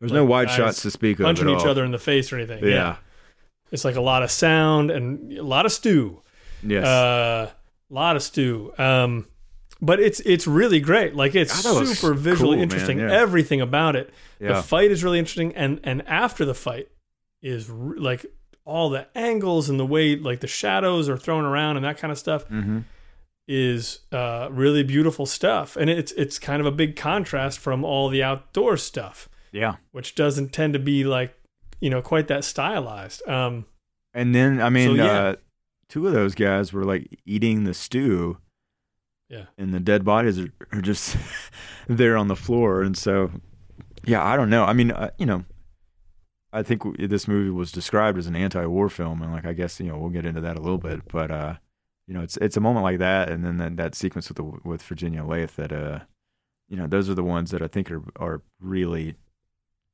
B: There's
A: Like
B: no wide shots to speak of.
A: punching each
B: all.
A: other in the face or anything.
B: Yeah.
A: it's like a lot of sound and a lot of stew.
B: Yes.
A: Uh, a lot of stew. Um, but it's it's really great. Like it's
B: I thought it was
A: super visually
B: cool,
A: interesting.
B: yeah.
A: Everything about it.
B: yeah.
A: The fight is really interesting, and and after the fight is re- like all the angles and the way like the shadows are thrown around and that kind of stuff.
B: hmm
A: is uh, really beautiful stuff, and it's it's kind of a big contrast from all the outdoor stuff,
B: Yeah.
A: which doesn't tend to be like you know quite that stylized. Um,
B: And then I mean,
A: So, yeah.
B: uh, two of those guys were like eating the stew.
A: Yeah.
B: And the dead bodies are, are just there on the floor, and so yeah, I don't know. I mean, uh, you know, I think this movie was described as an anti-war film, and like I guess you know we'll get into that a little bit, but uh, you know, it's it's a moment like that, and then that, that sequence with the with Virginia Leith that uh, you know, those are the ones that I think are are really,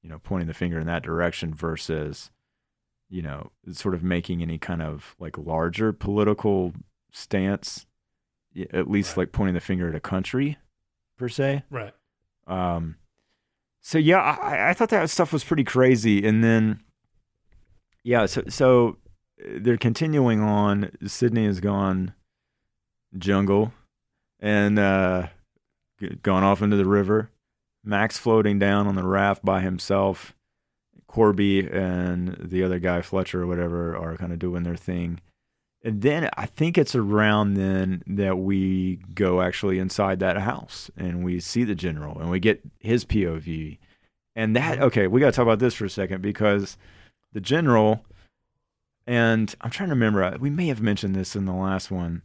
B: you know, pointing the finger in that direction versus, you know, sort of making any kind of like larger political stance, at least
A: Right.
B: like pointing the finger at a country, per se.
A: right.
B: Um, so yeah, I, I thought that stuff was pretty crazy, and then yeah, so so uh, they're continuing on. Sidney has gone jungle, and uh, gone off into the river. Mac's floating down on the raft by himself. Corby and the other guy, Fletcher or whatever, are kind of doing their thing. And then I think it's around then that we go actually inside that house and we see the general and we get his POV. And that, mm-hmm. okay, we got to talk about this for a second because the general, and I'm trying to remember, we may have mentioned this in the last one.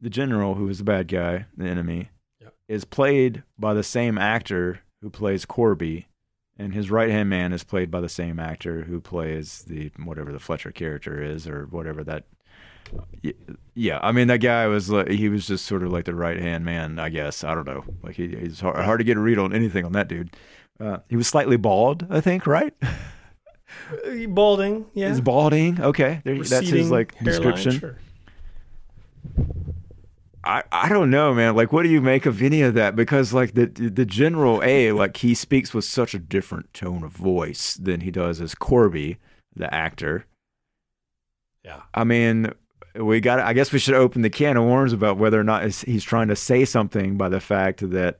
B: The general, who is the bad guy, the enemy,
A: Yep.
B: is played by the same actor who plays Corby. And his right hand man is played by the same actor who plays the whatever the Fletcher character is, or whatever that yeah, I mean that guy was like he was just sort of like the right hand man, I guess. I don't know, like he, he's hard, hard to get a read on anything on that dude. Uh, he was slightly bald, I think, right?
A: Uh, Balding, yeah.
B: He's balding. Okay, there, that's his like description.
A: sure.
B: I, I don't know, man. Like, what do you make of any of that? Because like the the general A, like he speaks with such a different tone of voice than he does as Corby, the actor.
A: Yeah.
B: I mean, we got. I guess we should open the can of worms about whether or not he's trying to say something by the fact that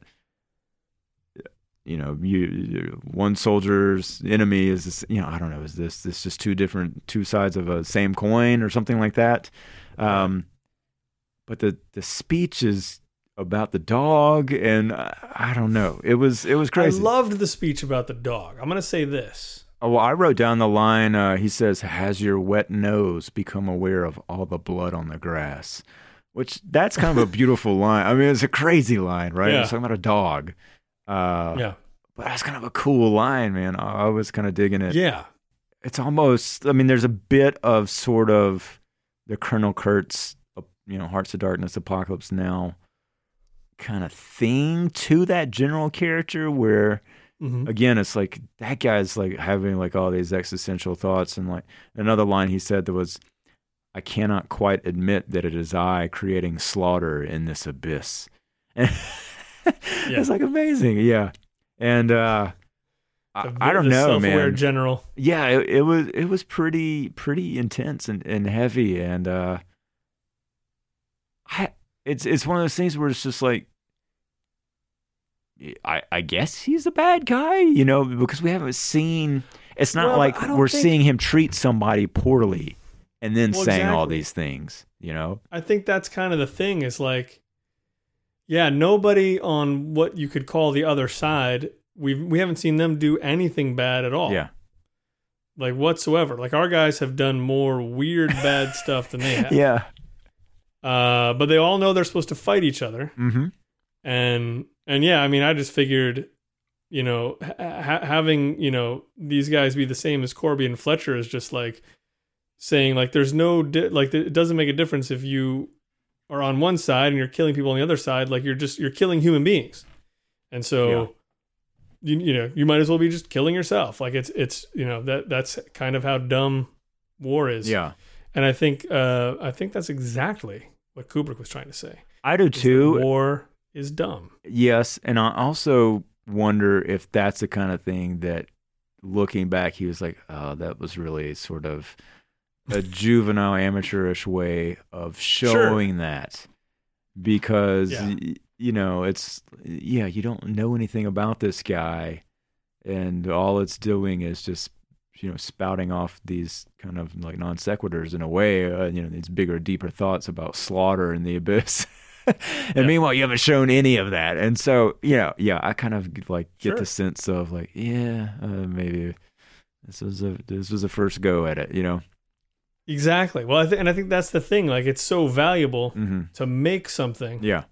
B: you know, you, you one soldier's enemy is this, you know, I don't know, is this this just two different two sides of a same coin or something like that? Um, but the the speech is about the dog, and I, I don't know. It was it was crazy.
A: I loved the speech about the dog. I'm gonna say this.
B: Oh, well, I wrote down the line. Uh, he says, "Has your wet nose become aware of all the blood on the grass?" Which that's kind of a beautiful line. I mean, it's a crazy line, right?
A: Yeah.
B: It's talking about a dog. Uh,
A: yeah.
B: but that's kind of a cool line, man. I, I was kind of digging it.
A: Yeah.
B: It's almost. I mean, there's a bit of sort of the Colonel Kurtz, you know, Hearts of Darkness, Apocalypse Now kind of thing to that general character where
A: hmm
B: again it's like that guy's like having like all these existential thoughts and like another line he said that was i cannot quite admit that it is i creating slaughter in this abyss. And it's like amazing. Yeah. And uh I, I don't know man.
A: general.
B: yeah it, it was it was pretty pretty intense and, and heavy and uh I, it's it's one of those things where it's just like I, I guess he's a bad guy, you know, because we haven't seen. It's not
A: Well,
B: like we're
A: think-
B: seeing him treat somebody poorly and then
A: Well,
B: saying all these things, you know.
A: I think that's kind of the thing is like, yeah, nobody on what you could call the other side. We we haven't seen them do anything bad at all.
B: Yeah,
A: like whatsoever. Like our guys have done more weird bad stuff than they have.
B: yeah.
A: Uh, but they all know they're supposed to fight each other.
B: Mm-hmm.
A: and and yeah i mean i just figured you know ha- having you know these guys be the same as corby and fletcher is just like saying like there's no di- like it doesn't make a difference if you are on one side and you're killing people on the other side like you're just you're killing human beings. And so you, you know you might as well be just killing yourself. Like it's it's you know that that's kind of how dumb war is.
B: Yeah,
A: and i think uh i think that's exactly what kubrick was trying to say.
B: I do too.
A: war is dumb
B: Yes, and I also wonder if that's the kind of thing that, looking back, he was like, "Oh, that was really sort of a juvenile, amateurish way of showing that," because
A: Yeah.
B: you know it's yeah, you don't know anything about this guy, and all it's doing is just you know spouting off these kind of like non sequiturs in a way, uh, you know, these bigger, deeper thoughts about slaughter and the abyss. and
A: Yeah.
B: meanwhile, you haven't shown any of that. And so, you know, yeah, I kind of like get
A: Sure.
B: the sense of like, yeah, uh, maybe this was a this was a first go at it, you know.
A: Exactly. Well, I th- and I think that's the thing. Like, it's so valuable
B: hmm
A: to make something
B: Yeah.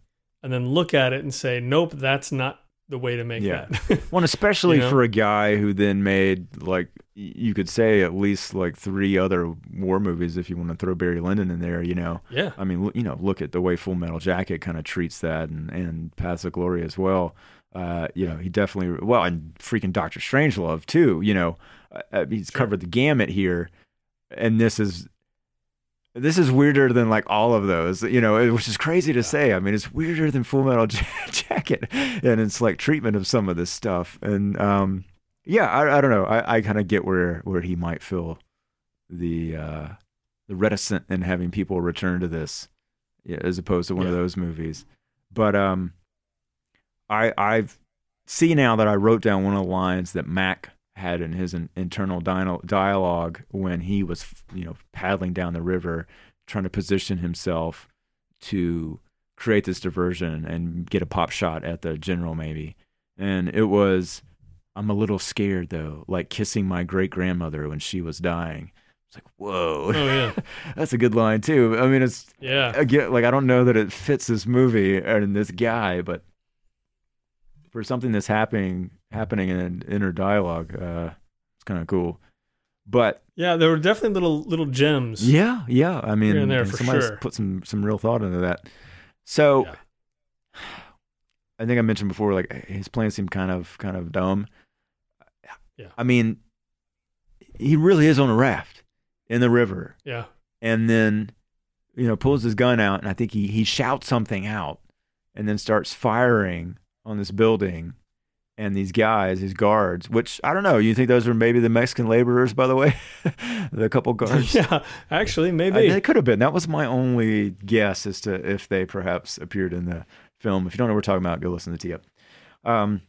A: and then look at it and say, nope, that's not the way to make
B: Yeah.
A: that.
B: Well, and especially
A: You know?
B: for a guy who then made like you could say at least like three other war movies if you want to throw Barry Lyndon in there, you know.
A: yeah.
B: I mean, you know, look at the way Full Metal Jacket kind of treats that, and and Paths of Glory as well. Uh, you know, he definitely well, and freaking Doctor Strangelove too. You know, uh, uh, he's
A: Sure.
B: covered the gamut here, and this is this is weirder than like all of those. You know, which is crazy to say. I mean, it's weirder than Full Metal Jacket, and it's like treatment of some of this stuff. And um, yeah, I, I don't know. I, I kind of get where where he might feel the uh, the reticent in having people return to this, yeah, as opposed to one of those movies. But um, I I've see now that I wrote down one of the lines that Mac had in his in, internal dialogue when he was you know paddling down the river trying to position himself to create this diversion and get a pop shot at the general maybe and it was i'm a little scared though like kissing my great grandmother when she was dying it's like whoa
A: Oh, yeah.
B: that's a good line too i mean it's
A: Yeah.
B: again, like I don't know that it fits this movie and this guy, but for something that's happening happening in an inner dialogue, uh, it's kind of cool. But
A: Yeah. There were definitely little little gems.
B: yeah, yeah, I mean,
A: and there for
B: somebody's
A: sure.
B: put some some real thought into that. So,
A: Yeah.
B: I think I mentioned before, like his plan seemed kind of kind of dumb.
A: Yeah.
B: I mean, he really is on a raft in the river.
A: Yeah.
B: and then you know pulls his gun out and i think he he shouts something out and then starts firing on this building and these guys these guards which i don't know you think those were maybe the mexican laborers by the way the couple guards
A: yeah. Actually, maybe.
B: they could have been that was my only guess as to if they perhaps appeared in the film if you don't know what we're talking about go listen to up um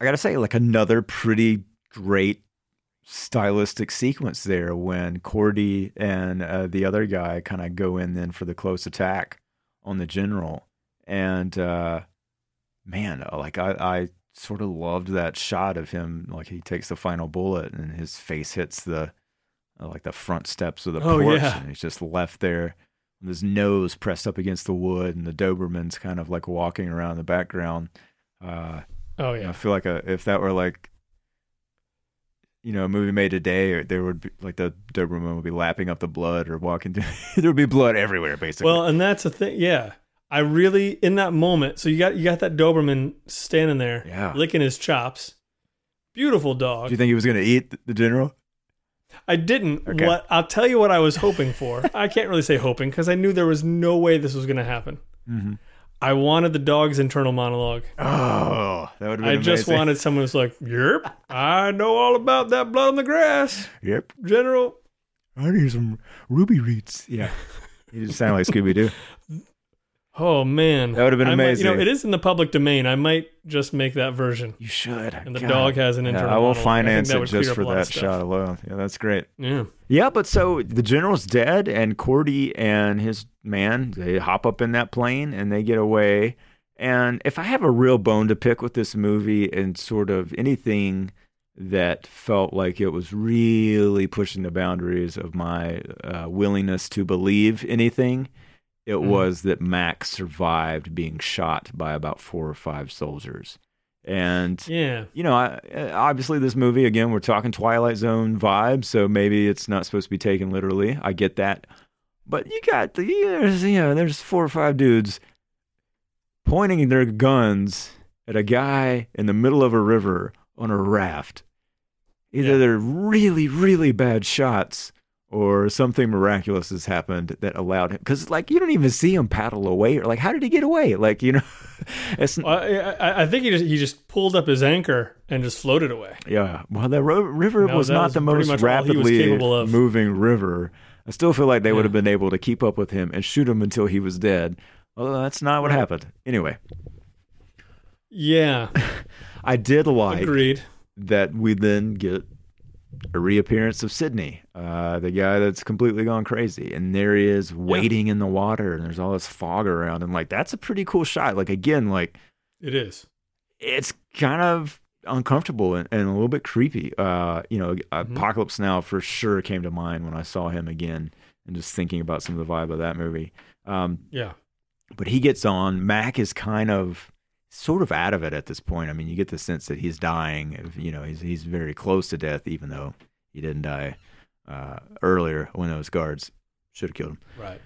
B: i gotta say like another pretty great stylistic sequence there when Corby and uh, the other guy kind of go in then for the close attack on the general. And uh, man, like I, I sort of loved that shot of him, like he takes the final bullet and his face hits the uh, like the front steps of the porch, Oh,
A: yeah.
B: and he's just left there with his nose pressed up against the wood, and the Doberman's kind of like walking around in the background. Uh,
A: oh, yeah, I
B: feel like a, if that were like, you know, a movie made today, or there would be like the Doberman would be lapping up the blood or walking there would be blood everywhere, basically.
A: Well, and that's the thing. Yeah. I really, in that moment, so you got you got that Doberman standing there,
B: Yeah.
A: licking his chops. Beautiful dog.
B: Do you think he was going to eat the general?
A: I didn't.
B: Okay.
A: What I'll tell you what I was hoping for. I can't really say hoping because I knew there was no way this was going to happen.
B: Mm-hmm.
A: I wanted the dog's internal monologue.
B: Oh, that would have been
A: I just wanted someone who's like, "Yep, I know all about that blood on the grass,
B: Yep.
A: General."
B: I need some ruby roots. Yeah. You just sound like Scooby Doo.
A: Oh man,
B: That would have been
A: I might- you know, it is in the public domain. I might just make that version,
B: You should.
A: and the
B: God.
A: dog has an
B: Yeah. I will
A: think
B: finance
A: that
B: it just for that shot alone. Yeah, that's great.
A: Yeah,
B: Yeah, but so the general's dead, and Corby and his man they hop up in that plane and they get away. And if I have a real bone to pick with this movie and sort of anything that felt like it was really pushing the boundaries of my uh, willingness to believe anything, it
A: Mhm.
B: was that Max survived being shot by about four or five soldiers. And
A: yeah,
B: you know, I, obviously this movie again, we're talking Twilight Zone vibes, so maybe it's not supposed to be taken literally. I get that, but you got the there's you know there's four or five dudes pointing their guns at a guy in the middle of a river on a raft. Either
A: Yeah.
B: they're really really bad shots. Or something miraculous has happened that allowed him, because like you don't even see him paddle away, or like how did he get away? Like you know, it's
A: Well, I, I, think he just he just pulled up his anchor and just floated away.
B: Yeah, well, the ro- river was
A: that
B: not
A: was
B: the most
A: much all he was
B: rapidly moving river. I still feel like they would have been able to keep up with him and shoot him until he was dead. Although that's not what happened. Anyway,
A: Yeah,
B: I did like
A: agreed.
B: that we then get a reappearance of Sidney, uh, the guy that's completely gone crazy, and there he is waiting in the water, and there's all this fog around, and like that's a pretty cool shot. Like again, like
A: It is.
B: it's kind of uncomfortable and, and a little bit creepy. Uh, you know,
A: Mm-hmm.
B: Apocalypse Now for sure came to mind when I saw him again, and just thinking about some of the vibe of that movie. Um,
A: Yeah.
B: but he gets on. Mac is kind of sort of out of it at this point. I mean, you get the sense that he's dying. You know, he's he's very close to death, even though he didn't die uh, earlier when those guards should have killed him.
A: Right.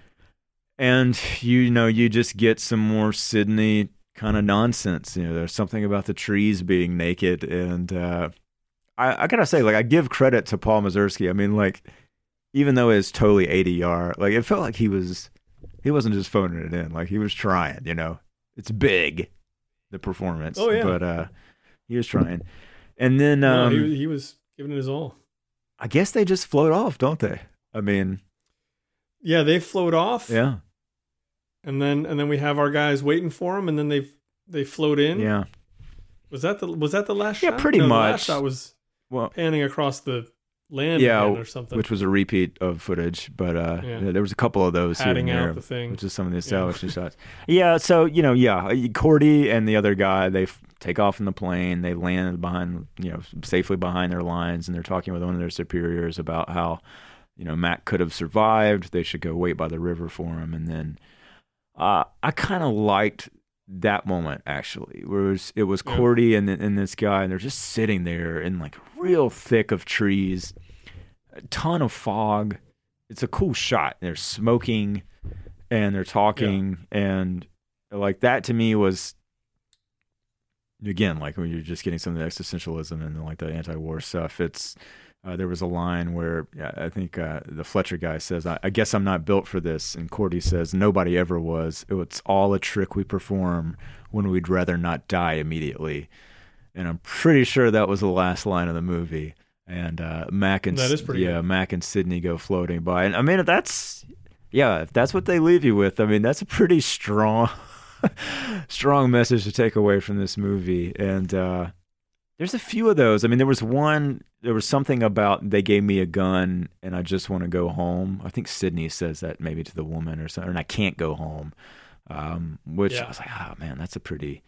B: And you know, you just get some more Sidney kind of nonsense. You know, there's something about the trees being naked, and uh, I, I gotta say, like, I give credit to Paul Mazursky. I mean, like, even though it's totally ADR, like, it felt like he was he wasn't just phoning it in. Like, he was trying. You know, it's big, the performance.
A: Oh, yeah.
B: but uh, he was trying. And then
A: No,
B: um,
A: he, he was giving it his all.
B: I guess they just float off, don't they? I mean,
A: Yeah, they float off.
B: yeah,
A: And then and then we have our guys waiting for him, and then they they float in.
B: yeah.
A: Was that the was that the last
B: Yeah,
A: shot?
B: pretty
A: No, the
B: much.
A: last shot was
B: Well,
A: panning across the land
B: Yeah,
A: or something.
B: which was a repeat of footage, but uh,
A: Yeah.
B: yeah, there was a couple of those here and
A: out
B: there,
A: the thing.
B: which is some of the establishing shots. Yeah, so you know, yeah, Corby and the other guy they f- take off in the plane. They land behind, you know, safely behind their lines, and they're talking with one of their superiors about how, you know, Mac could have survived. They should go wait by the river for him, and then uh, I kind of liked that moment actually, where it was, it was
A: Yeah.
B: Corby and and this guy, and they're just sitting there in like real thick of trees a ton of fog. It's a cool shot. They're smoking and they're talking and like that to me was again like when you're just getting some of the existentialism and like the anti-war stuff. It's uh, there was a line where yeah, I think uh, the Fletcher guy says, I, "I guess I'm not built for this," and Corby says, "Nobody ever was. It's all a trick we perform when we'd rather not die immediately." And I'm pretty sure that was the last line of the movie. And uh, Mac and
A: That is pretty
B: yeah,
A: good.
B: Mac and Sidney go floating by, and I mean if that's yeah, if that's what they leave you with, I mean that's a pretty strong, strong message to take away from this movie. And uh, there's a few of those. I mean, there was one. There was something about they gave me a gun and I just want to go home. I think Sidney says that maybe to the woman or something, and I can't go home. Um, which
A: Yeah.
B: I was like, oh man, that's a pretty,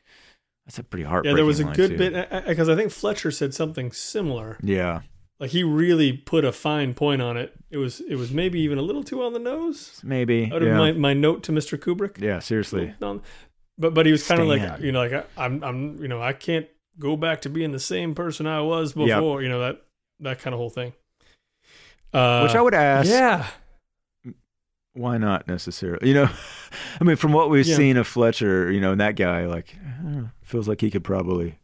B: that's a pretty heartbreaking.
A: yeah, there was a good
B: too.
A: bit uh, uh, because I think Fletcher said something similar.
B: Yeah,
A: Like he really put a fine point on it. It was it was maybe even a little too on the nose.
B: maybe.
A: Out of
B: yeah.
A: my, my note to Mr. Kubrick.
B: yeah, seriously.
A: But but he was kind of like you know like I, I'm I'm you know I can't go back to being the same person I was before.
B: Yep.
A: You know that that kind of whole thing. Uh,
B: Which I would ask,
A: yeah
B: why not necessarily? You know, I mean, from what we've
A: Yeah.
B: seen of Fletcher, you know, and that guy, like, know, feels like he could probably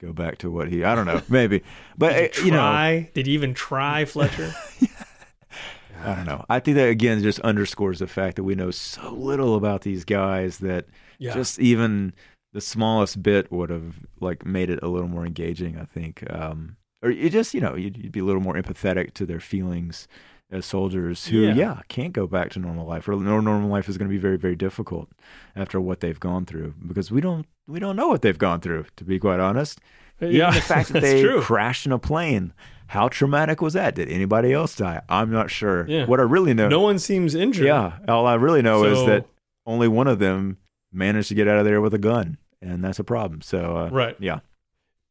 B: go back to what he, I don't know, maybe, but
A: Did you
B: you know,
A: try? Did you even try Fletcher?
B: I don't know. I think that again just underscores the fact that we know so little about these guys that
A: Yeah.
B: just even the smallest bit would have like made it a little more engaging. I think, um, or you just you know you'd, you'd be a little more empathetic to their feelings as soldiers who
A: Yeah.
B: yeah, can't go back to normal life or normal life is going to be very very difficult after what they've gone through because we don't we don't know what they've gone through to be quite honest. Even
A: yeah,
B: the fact that they
A: true.
B: crashed in a plane. How traumatic was that? Did anybody else die? I'm not sure.
A: Yeah.
B: What I really know,
A: No one seems injured.
B: yeah, all I really know is that only one of them managed to get out of there with a gun, and that's a problem. So, uh,
A: Right.
B: yeah.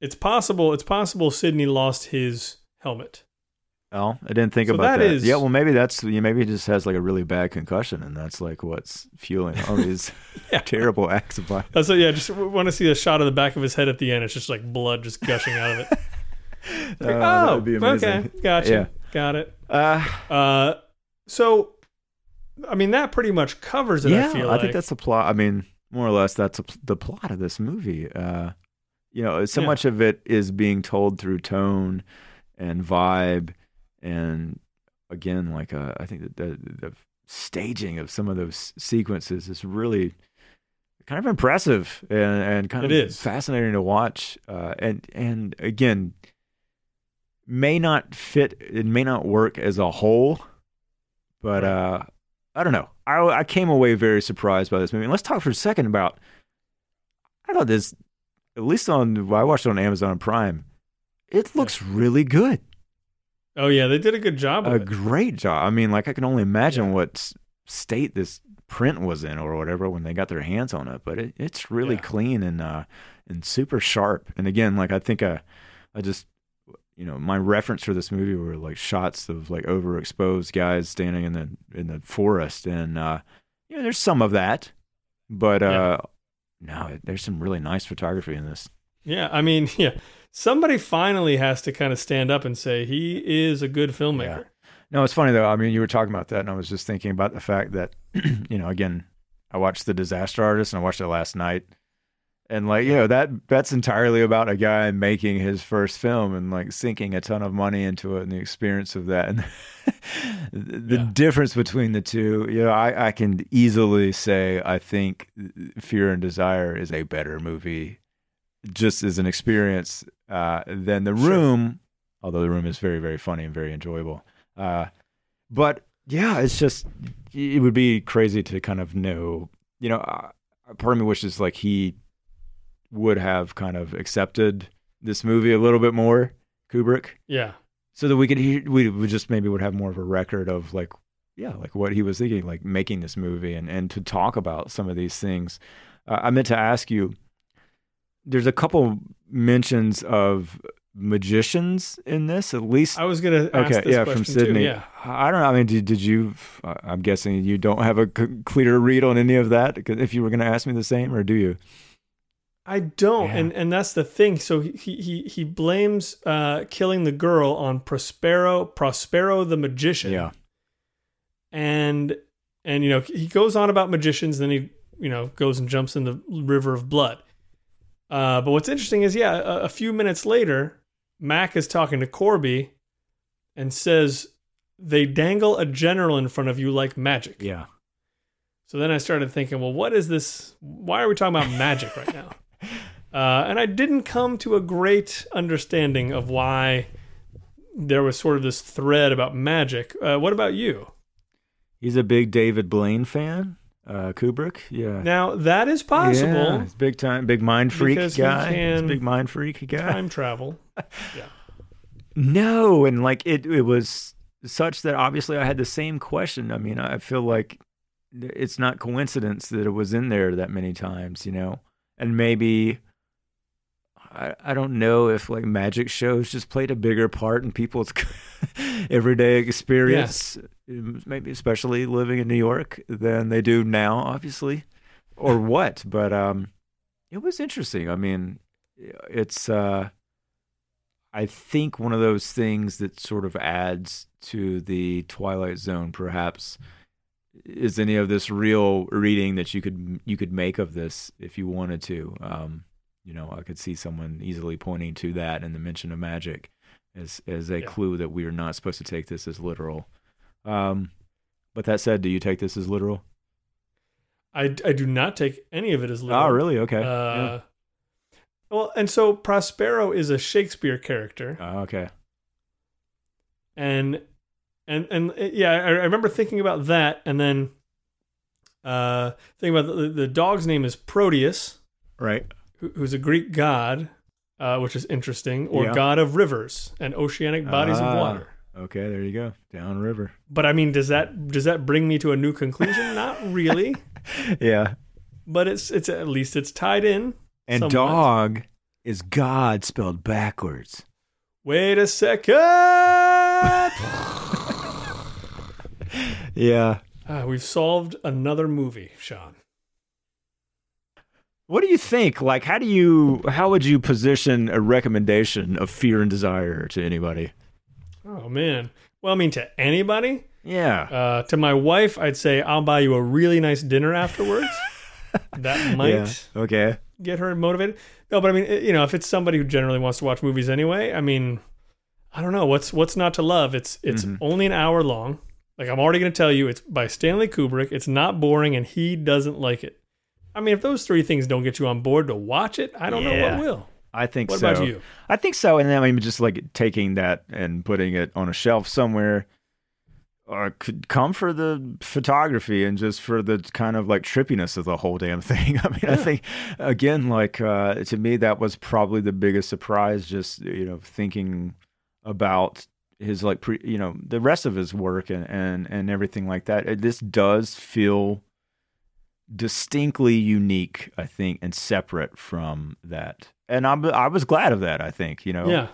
A: It's possible. It's possible Sidney lost his helmet.
B: Well, I didn't think
A: So
B: about
A: that
B: that.
A: is-
B: yeah, well, maybe that's maybe he just has like a really bad concussion, and that's like what's fueling all these
A: Yeah.
B: terrible acts of violence.
A: Uh, So yeah, just want to see a shot of the back of his head at the end. It's just like blood just gushing out of it.
B: Uh,
A: oh, okay, gotcha,
B: Yeah.
A: got it.
B: Uh,
A: Uh, so, I mean, that pretty much covers it.
B: yeah,
A: I feel
B: I
A: like.
B: think that's the plot. I mean, more or less, that's a, the plot of this movie. Uh, you know, so
A: Yeah.
B: much of it is being told through tone and vibe, and again, like uh, I think that the, the staging of some of those sequences is really kind of impressive and, and kind
A: It
B: of
A: is.
B: fascinating to watch. Uh, and and again, may not fit. It may not work as a whole, but uh, I don't know. I I came away very surprised by this movie. And let's talk for a second about. I thought this, at least on I watched it on Amazon Prime. it looks really good.
A: Oh yeah, they did a good job of
B: A great job. I mean, like I can only imagine
A: Yeah.
B: what state this print was in or whatever when they got their hands on it. But it, it's really
A: Yeah.
B: clean and uh and super sharp. And again, like I think I I just you know my reference for this movie were like shots of like overexposed guys standing in the in the forest and uh you know there's some of that but uh
A: Yeah.
B: no there's some really nice photography in this
A: Yeah, I mean, yeah. Somebody finally has to kind of stand up and say he is a good filmmaker.
B: No, it's funny though. I mean, you were talking about that, and I was just thinking about the fact that, you know, again, I watched The Disaster Artist, and I watched it last night, and like, you know, that that's entirely about a guy making his first film and like sinking a ton of money into it and the experience of that, and the
A: Yeah.
B: difference between the two. You know, I I can easily say I think Fear and Desire is a better movie, just as an experience uh, than The
A: Sure.
B: Room. Although The Room is very very funny and very enjoyable. Uh, but yeah, it's just it would be crazy to kind of know. You know, uh, part of me wishes like he would have kind of accepted this movie a little bit more, Kubrick,
A: Yeah.
B: so that we could hear. We would just maybe would have more of a record of like, yeah, like what he was thinking, like making this movie, and and to talk about some of these things. Uh, I meant to ask you. There's a couple mentions of magicians in this, at least
A: I was gonna ask
B: Okay, yeah, from Sidney.
A: too. Yeah.
B: I don't know. I mean, did, did you? I'm guessing you don't have a clear read on any of that If you were going to ask me the same, or do you?
A: I don't,
B: Yeah.
A: and and that's the thing. So he he he blames uh, killing the girl on Prospero Prospero the magician.
B: Yeah,
A: and and you know he goes on about magicians then he you know goes and jumps in the river of blood uh, but what's interesting is yeah a, a few minutes later mac is talking to corby and says they dangle a general in front of you like magic
B: yeah.
A: so then i started thinking well what is this why are we talking about magic right now uh, and i didn't come to a great understanding of why there was sort of this thread about magic uh, what about you
B: He's a big David Blaine fan. Uh, Kubrick, yeah.
A: Now that is possible.
B: Yeah, he's big time, big mind freak guy. He's big mind freak guy.
A: Time travel. Yeah.
B: No, and like it, it was such that obviously I had the same question. I mean, I feel like it's not coincidence that it was in there that many times, you know. And maybe I, I don't know if like magic shows just played a bigger part in people's everyday experience, maybe especially living in New York than they do now, obviously, or what. But um, it was interesting. I mean, it's uh, I think one of those things that sort of adds to the Twilight Zone, perhaps, is any of this real reading that you could you could make of this if you wanted to. Um, you know, I could see someone easily pointing to that and the mention of magic as as a
A: Yeah.
B: clue that we are not supposed to take this as literal. Um, but that said, do you take this as literal?
A: I, I do not take any of it as literal.
B: Oh, really? Okay.
A: Uh, Well, and so Prospero is a Shakespeare character.
B: Oh, okay.
A: and and and uh, yeah, I, I remember thinking about that, and then uh, thinking about the, the dog's name is Proteus,
B: Right.
A: Who, who's a Greek god, uh, which is interesting, or
B: Yeah.
A: god of rivers and oceanic bodies
B: Ah.
A: of water.
B: Okay. There you go. Downriver.
A: But I mean, does that does that bring me to a new conclusion? Not really,
B: yeah.
A: but it's it's at least it's tied in.
B: And
A: Somewhat.
B: dog is God spelled backwards.
A: Wait a second.
B: Yeah.
A: Ah, we've solved another movie, Sean.
B: What do you think? Like, how do you, how would you position a recommendation of Fear and Desire to anybody?
A: Oh man. Well, I mean, to anybody,
B: Yeah.
A: uh, to my wife, I'd say I'll buy you a really nice dinner afterwards. that might
B: Yeah. Okay.
A: get her motivated. No, but I mean, you know, if it's somebody who generally wants to watch movies anyway, I mean, I don't know what's what's not to love. It's it's
B: Mhm.
A: only an hour long. Like I'm already going to tell you, it's by Stanley Kubrick. It's not boring, and he doesn't like it. I mean, if those three things don't get you on board to watch it, I don't know what will.
B: I think
A: What
B: so.
A: about you?
B: I think so. And then I mean, just like taking that and putting it on a shelf somewhere. uh, could come for the photography and just for the kind of like trippiness of the whole damn thing. I mean, I think again, like uh, to me, that was probably the biggest surprise. Just you know, thinking about his like pre, you know, the rest of his work and and and everything like that. It, this does feel distinctly unique, I think, and separate from that. And I'm I was glad of that. I think you know.
A: Yeah.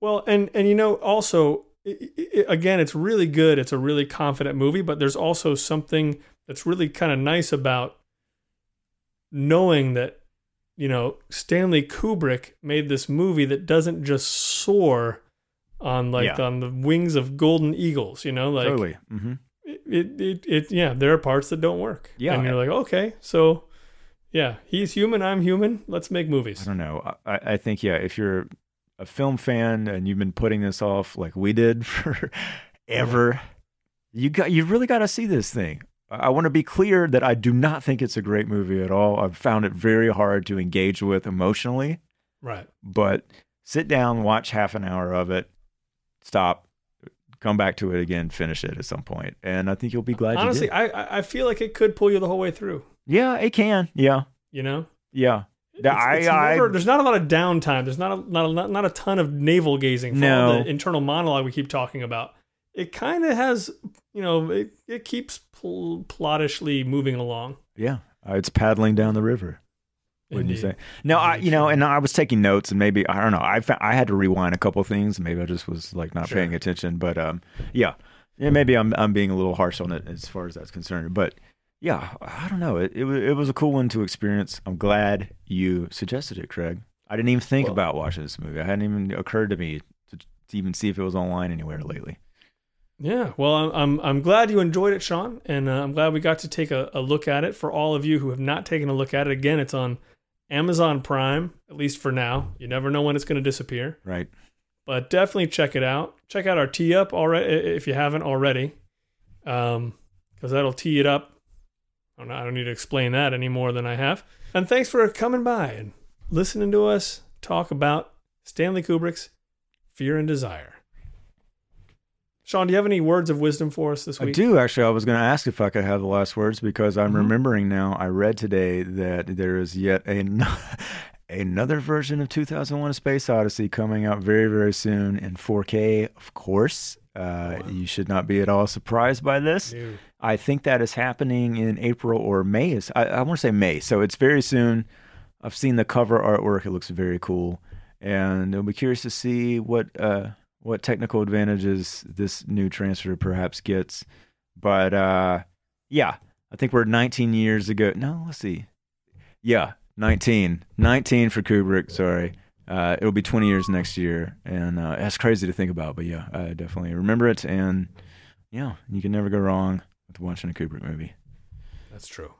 A: Well, and and you know also i i again, it's really good. It's a really confident movie, but there's also something that's really kind of nice about knowing that you know Stanley Kubrick made this movie that doesn't just soar on like
B: Yeah.
A: on the wings of golden eagles. You know, like
B: totally. hmm
A: it, it, it, yeah, there are parts that don't work.
B: Yeah.
A: And you're like, okay, so yeah, he's human, I'm human. Let's make movies.
B: I don't know. I, I think yeah, if you're a film fan and you've been putting this off like we did for ever, you got you really got to see this thing. I I want to be clear that I do not think it's a great movie at all. I've found it very hard to engage with emotionally,
A: Right.
B: but sit down, watch half an hour of it, stop, come back to it again, finish it at some point, and I think you'll be glad
A: Honestly. I, I- feel like it could pull you the whole way through,
B: Yeah, it can. Yeah,
A: you know?
B: yeah.
A: It's-
B: I-
A: it's
B: I-
A: never- there's not a lot of downtime. There's not a, not a, not, not a ton of navel gazing for
B: No.
A: the internal monologue we keep talking about. It kind of has, you know, it, it keeps pl- plottishly moving along.
B: Yeah, uh, it's paddling down the river. Wouldn't you say? No, I, you know, and I was taking notes, and maybe I don't know. I fa- I had to rewind a couple of things. Maybe I just was like not
A: Sure.
B: paying attention. But um, yeah, yeah, maybe I'm I'm being a little harsh on it as far as that's concerned. But yeah, I don't know. It it, it was a cool one to experience. I'm glad you suggested it, Craig. I didn't even think
A: Well-
B: about watching this movie. It hadn't even occurred to me to, to even see if it was online anywhere lately.
A: Yeah, well, I'm I'm, I'm glad you enjoyed it, Sean, and uh, I'm glad we got to take a, a look at it. For all of you who have not taken a look at it, again, it's on Amazon Prime, at least for now. You never know when it's going to disappear,
B: Right?
A: but definitely check it out. Check out our tee up already if you haven't already, um, because that'll tee it up. I don't, know, I don't need to explain that any more than I have. And thanks for coming by and listening to us talk about Stanley Kubrick's Fear and Desire. Sean, do you have any words of wisdom for us this week?
B: I do actually. I was going to ask if I could have the last words because I'm
A: Mhm.
B: remembering now. I read today that there is yet an- another version of 2001: A Space Odyssey coming out very, very soon in 4K. Of course, uh,
A: Wow.
B: you should not be at all surprised by this.
A: Dude.
B: I think that is happening in April or May. Is I, I want to say May, so it's very soon. I've seen the cover artwork; it looks very cool, and I'll be curious to see what uh, what technical advantages this new transfer perhaps gets. But uh, yeah, I think we're 19 years ago. No, let's see. Yeah, 19, 19 for Kubrick. Sorry. Uh, it'll be 20 years next year, and uh, that's crazy to think about. But yeah, I definitely remember it, and yeah, you can never go wrong with watching a Kubrick movie.
A: That's true.